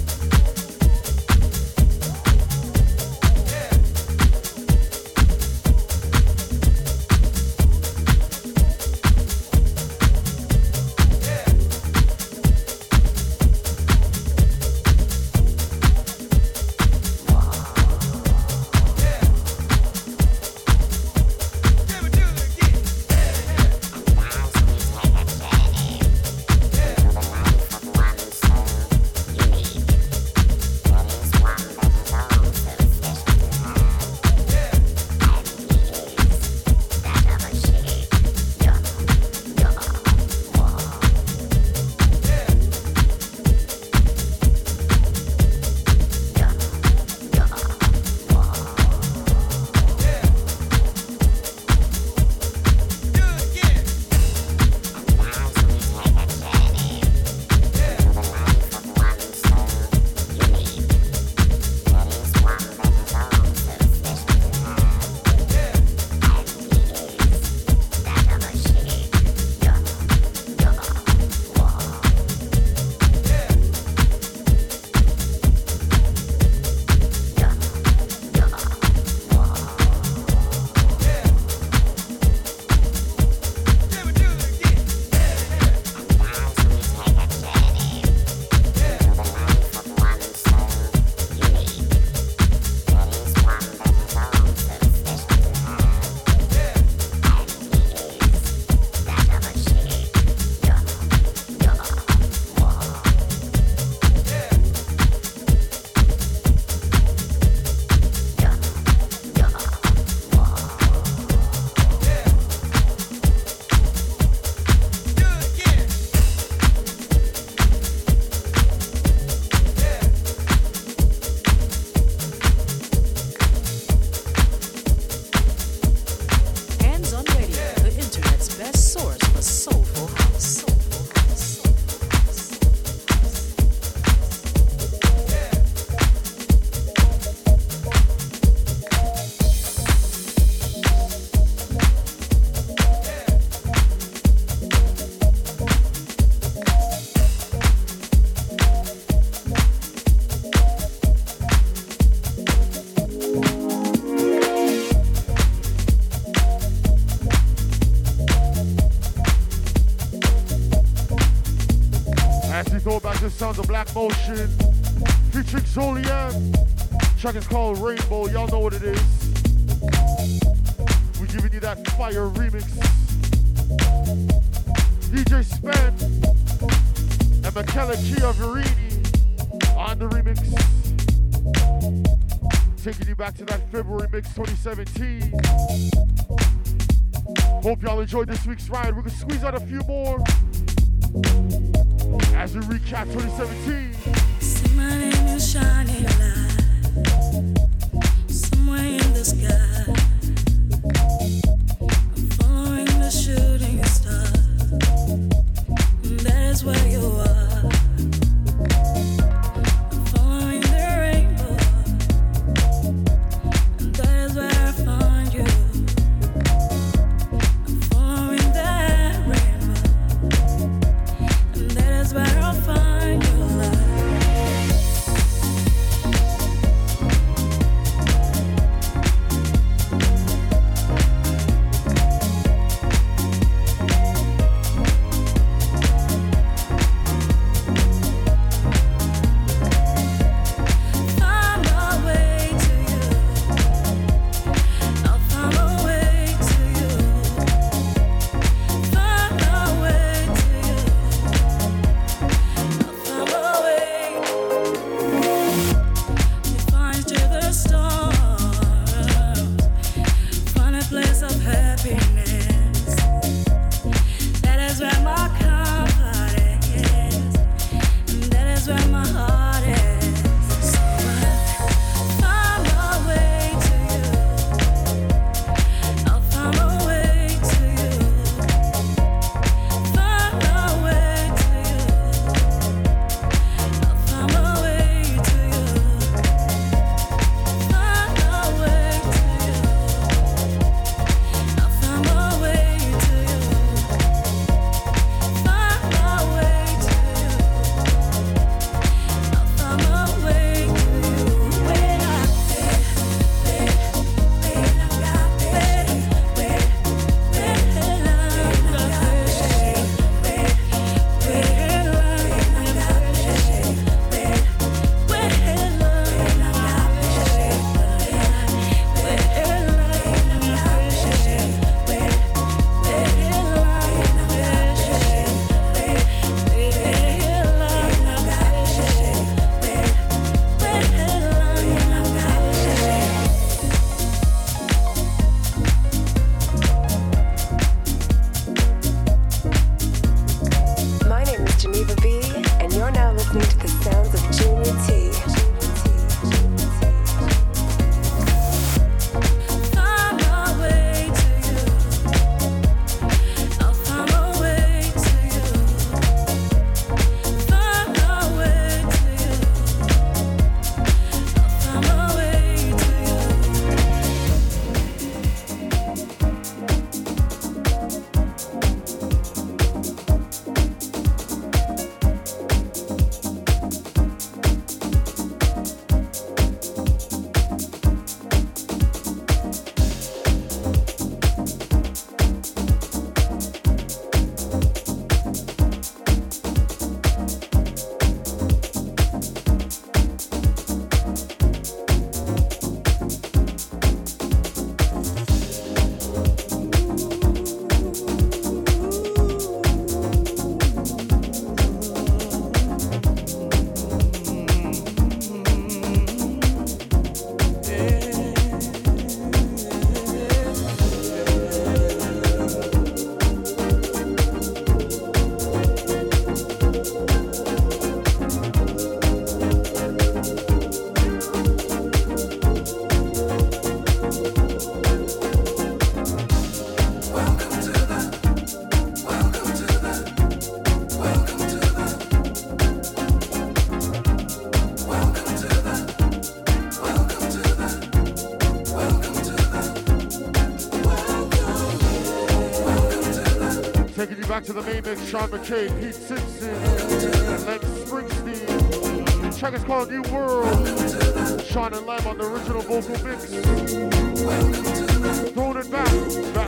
sounds of Black Motion featuring Julian. Track is called Rainbow. Y'all know what it is. We're giving you that fire remix. DJ Spen and Michele Chiavarini on the remix. Taking you back to that February mix 2017. Hope y'all enjoyed this week's ride. We're gonna squeeze out a few more as we recap 2017. Sean McCain, Pete Simpson, and Lem Springsteen. The track is called New World. Sean and Lem on the original vocal mix. Throwing it back.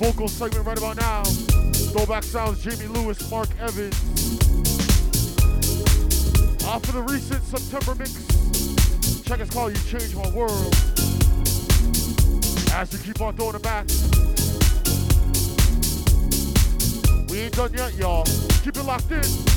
vocal segment right about now. Throwback sounds Jamie Lewis, Mark Evans. Off of the recent September mix, check us call, You Change My World. As we keep on throwing it back. We ain't done yet, y'all. Keep it locked in.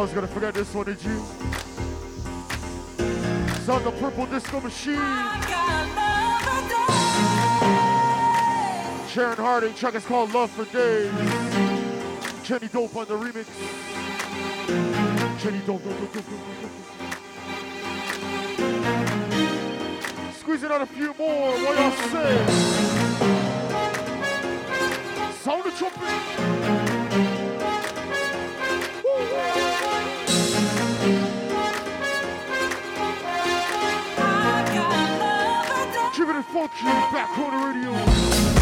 I was gonna forget this one, did you? It's on the purple disco machine. Sharon Harding track is called Love for Days. Kenny Dope on the remix. Kenny Dope, Dope, Dope, Dope, Dope. Squeezing out a few more, what y'all say? Sound the trumpet. Fortune back on the radio.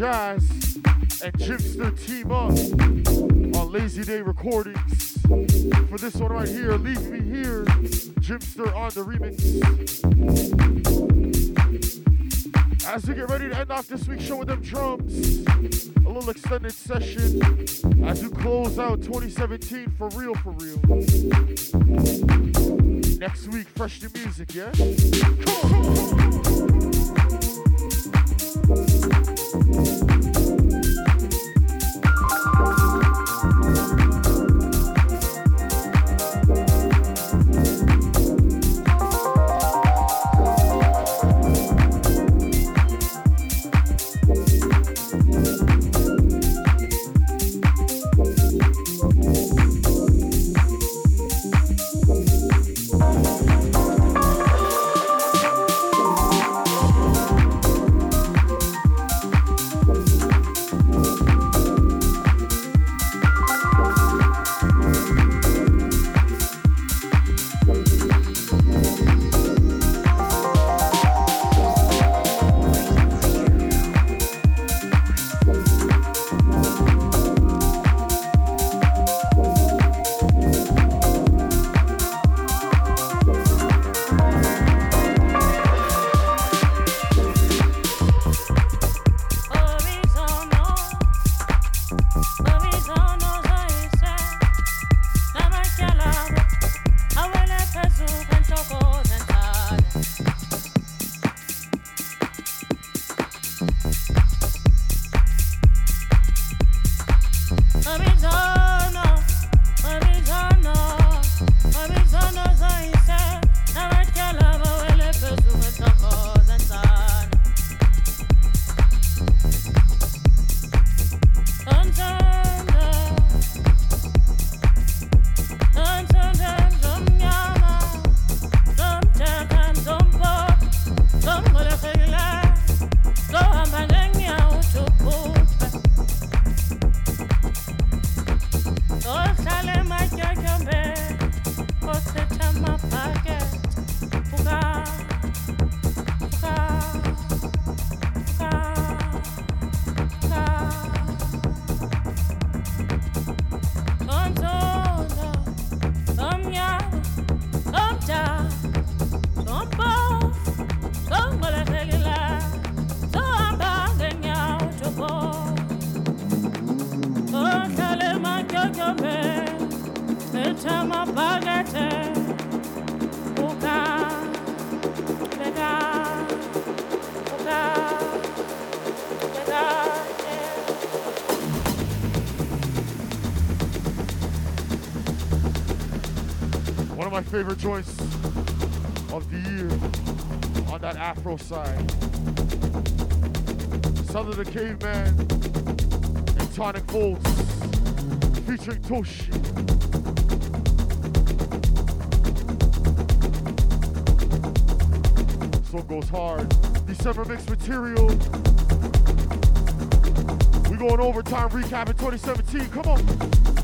Jazz, and Jimster team up on Lazy Day Recordings. For this one right here, Leave Me Here, Jimster on the remix. As we get ready to end off this week's show with them drums, a little extended session as we close out 2017 for real, for real. Next week, fresh new music, yeah? Come on. my favorite joints of the year on that Afro side. Of the Caveman and Tonic Folds featuring Toshi. One goes hard. December mix material. We going overtime recap in 2017. Come on.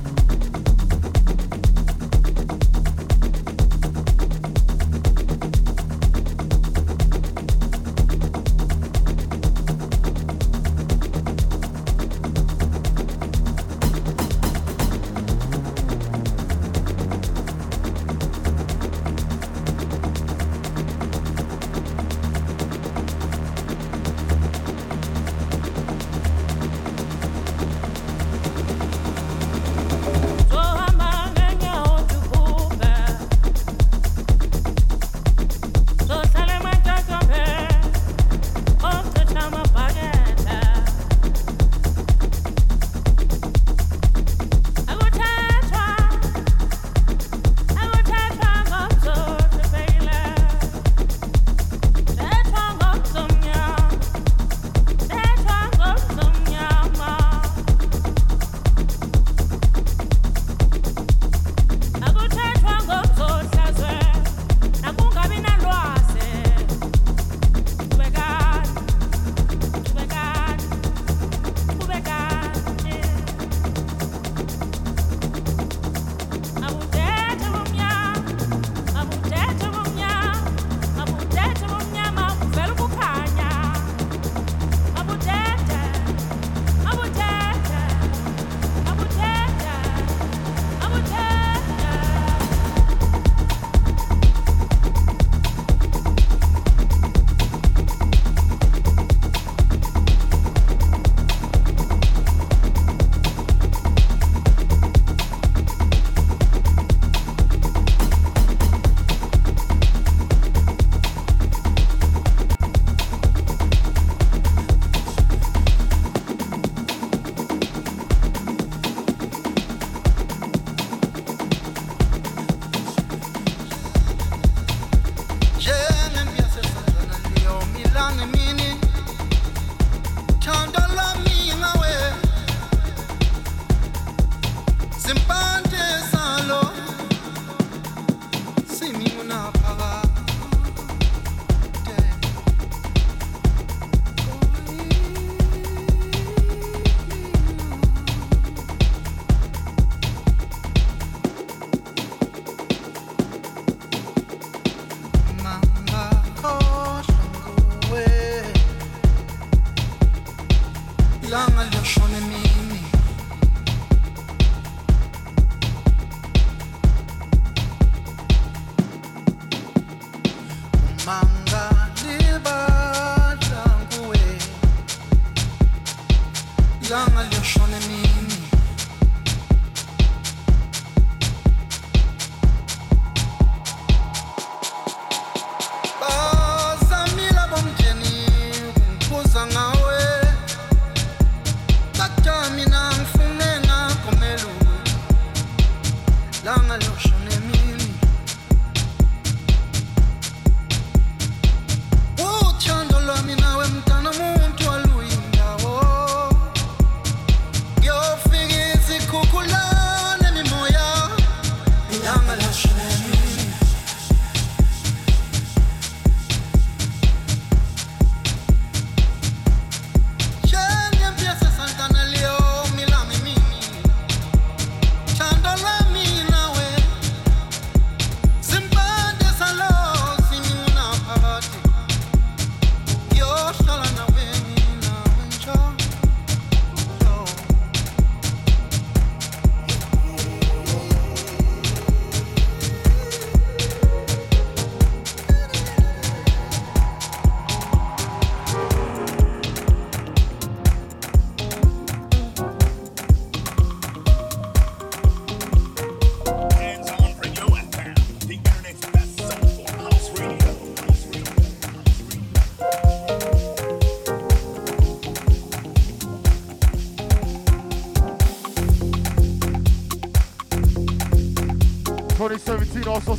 Ilanga liyashona emini bazamila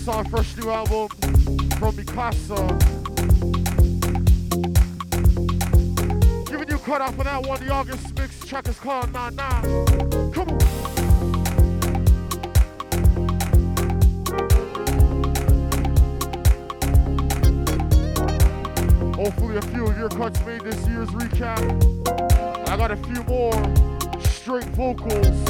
Our fresh new album from Mi Casa. Giving you cut off for that one, the August mix track is called Nah Nah. Come on. Hopefully a few of your cuts made this year's recap. I got a few more straight vocals.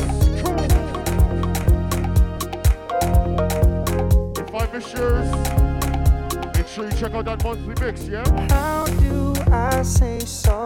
check out that monthly mix, yeah? How do I say so?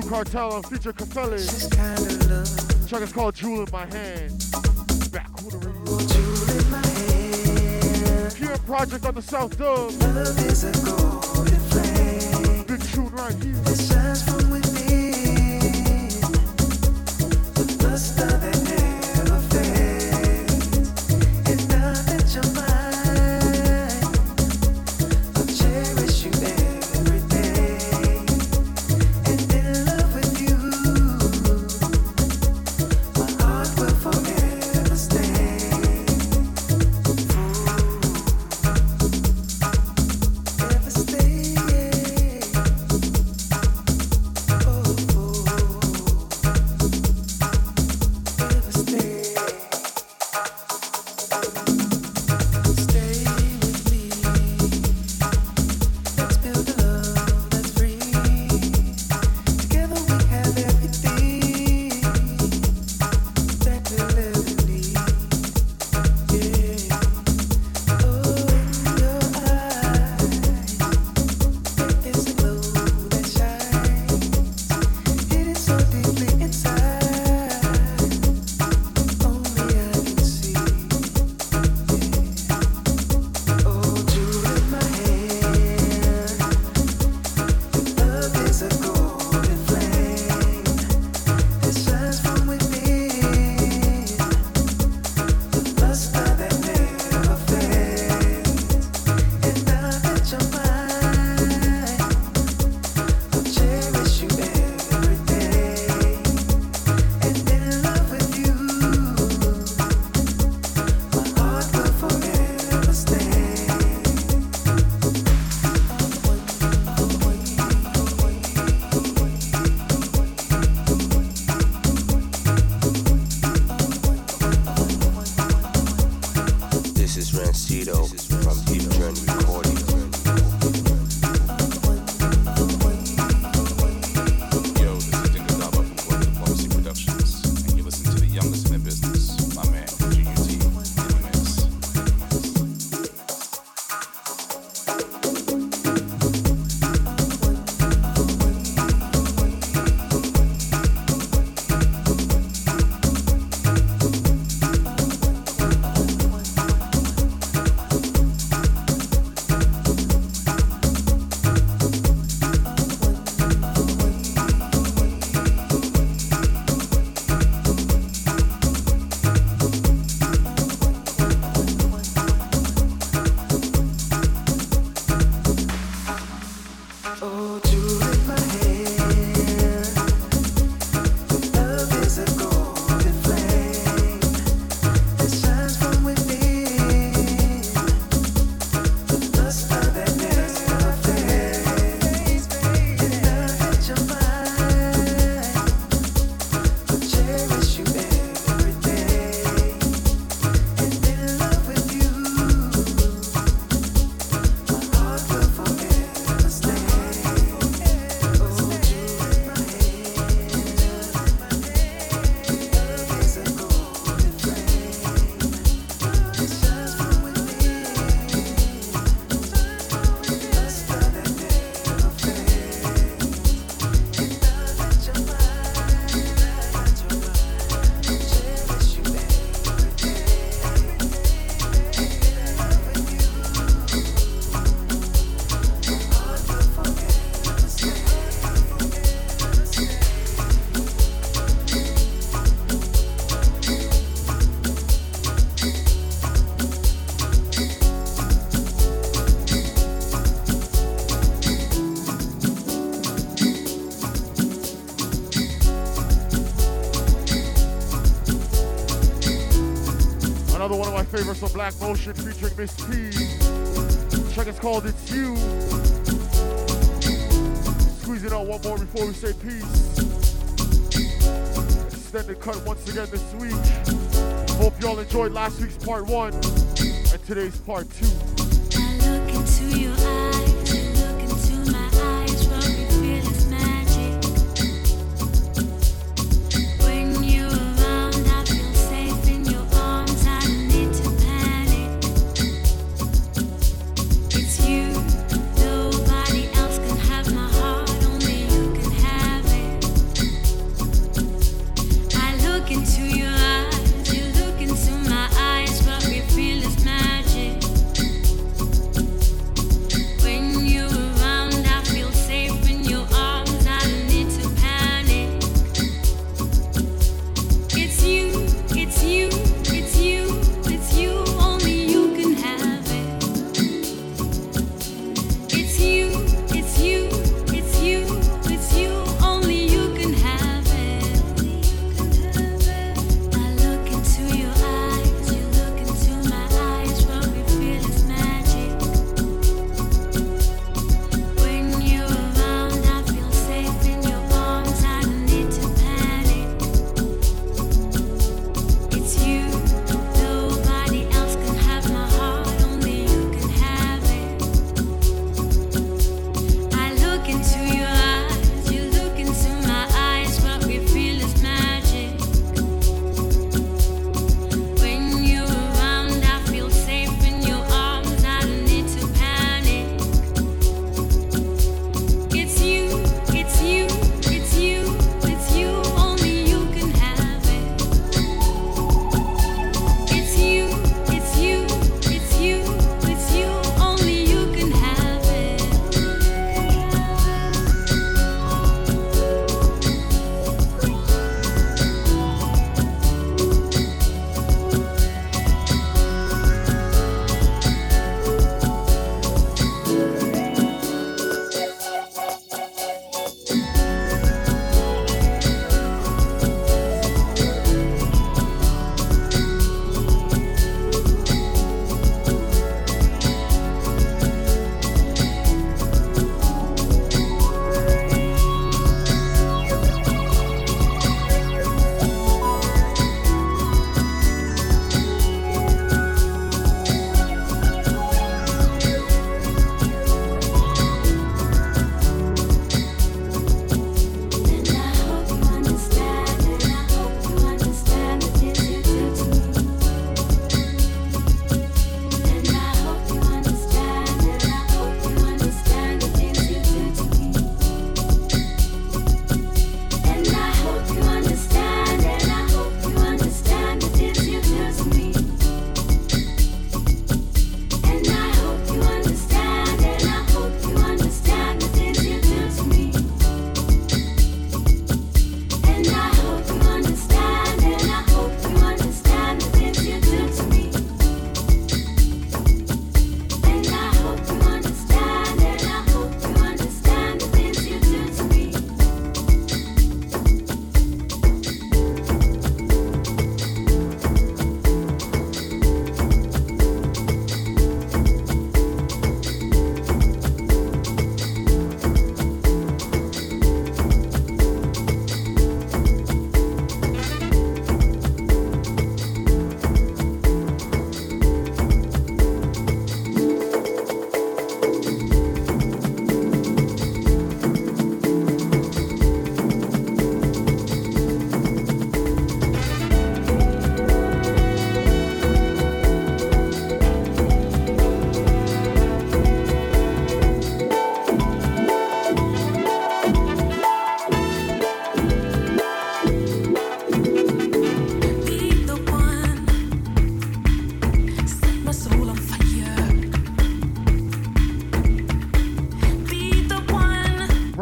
Crew Cartel on Future Caselli. Track is called Jewel in My Hand. Back with the. Pure Project on the South Dub. Love is a golden flame. Big tune right here. favors from Black Motion featuring Miss T. The track is called It's You. Squeeze it out one more before we say peace. Extended cut once again this week. Hope y'all enjoyed last week's part one and today's part two.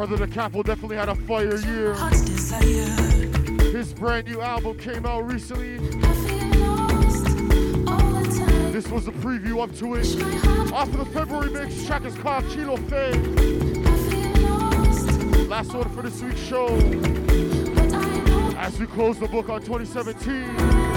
brother Da Capo definitely had a fire year. His brand new album came out recently. This was a preview up to it. After the February mix, track is called Chilo Fe. Last order for this week's show. As we close the book on 2017.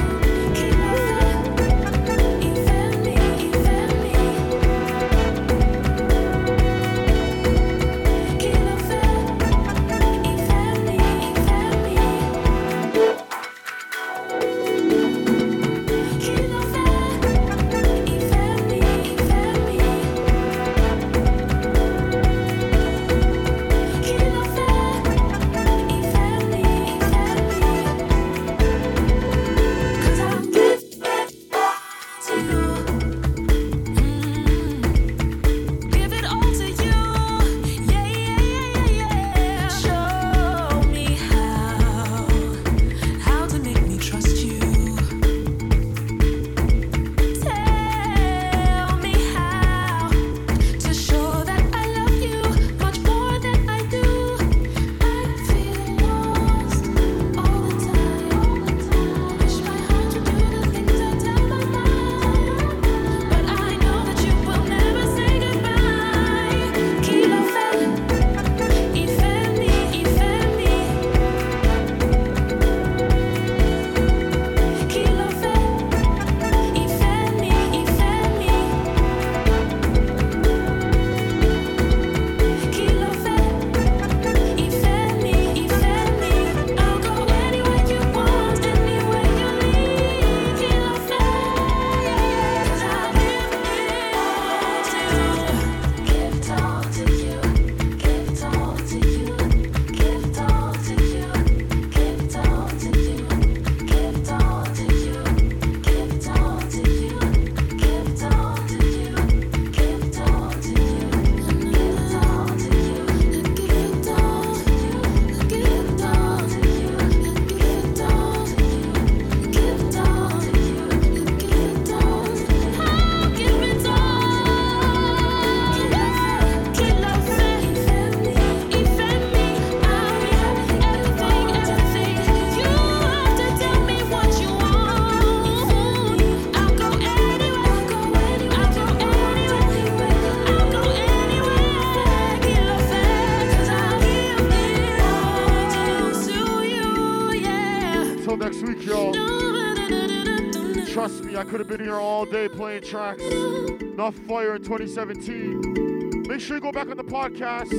playing tracks. enough Fire in 2017. Make sure you go back on the podcast.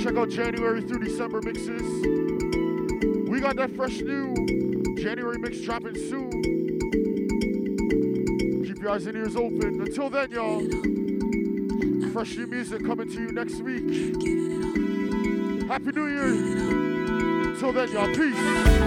Check out January through December mixes. We got that fresh new January mix dropping soon. Keep your eyes and ears open. Until then, y'all, fresh new music coming to you next week. Happy New Year. Until then, y'all, peace.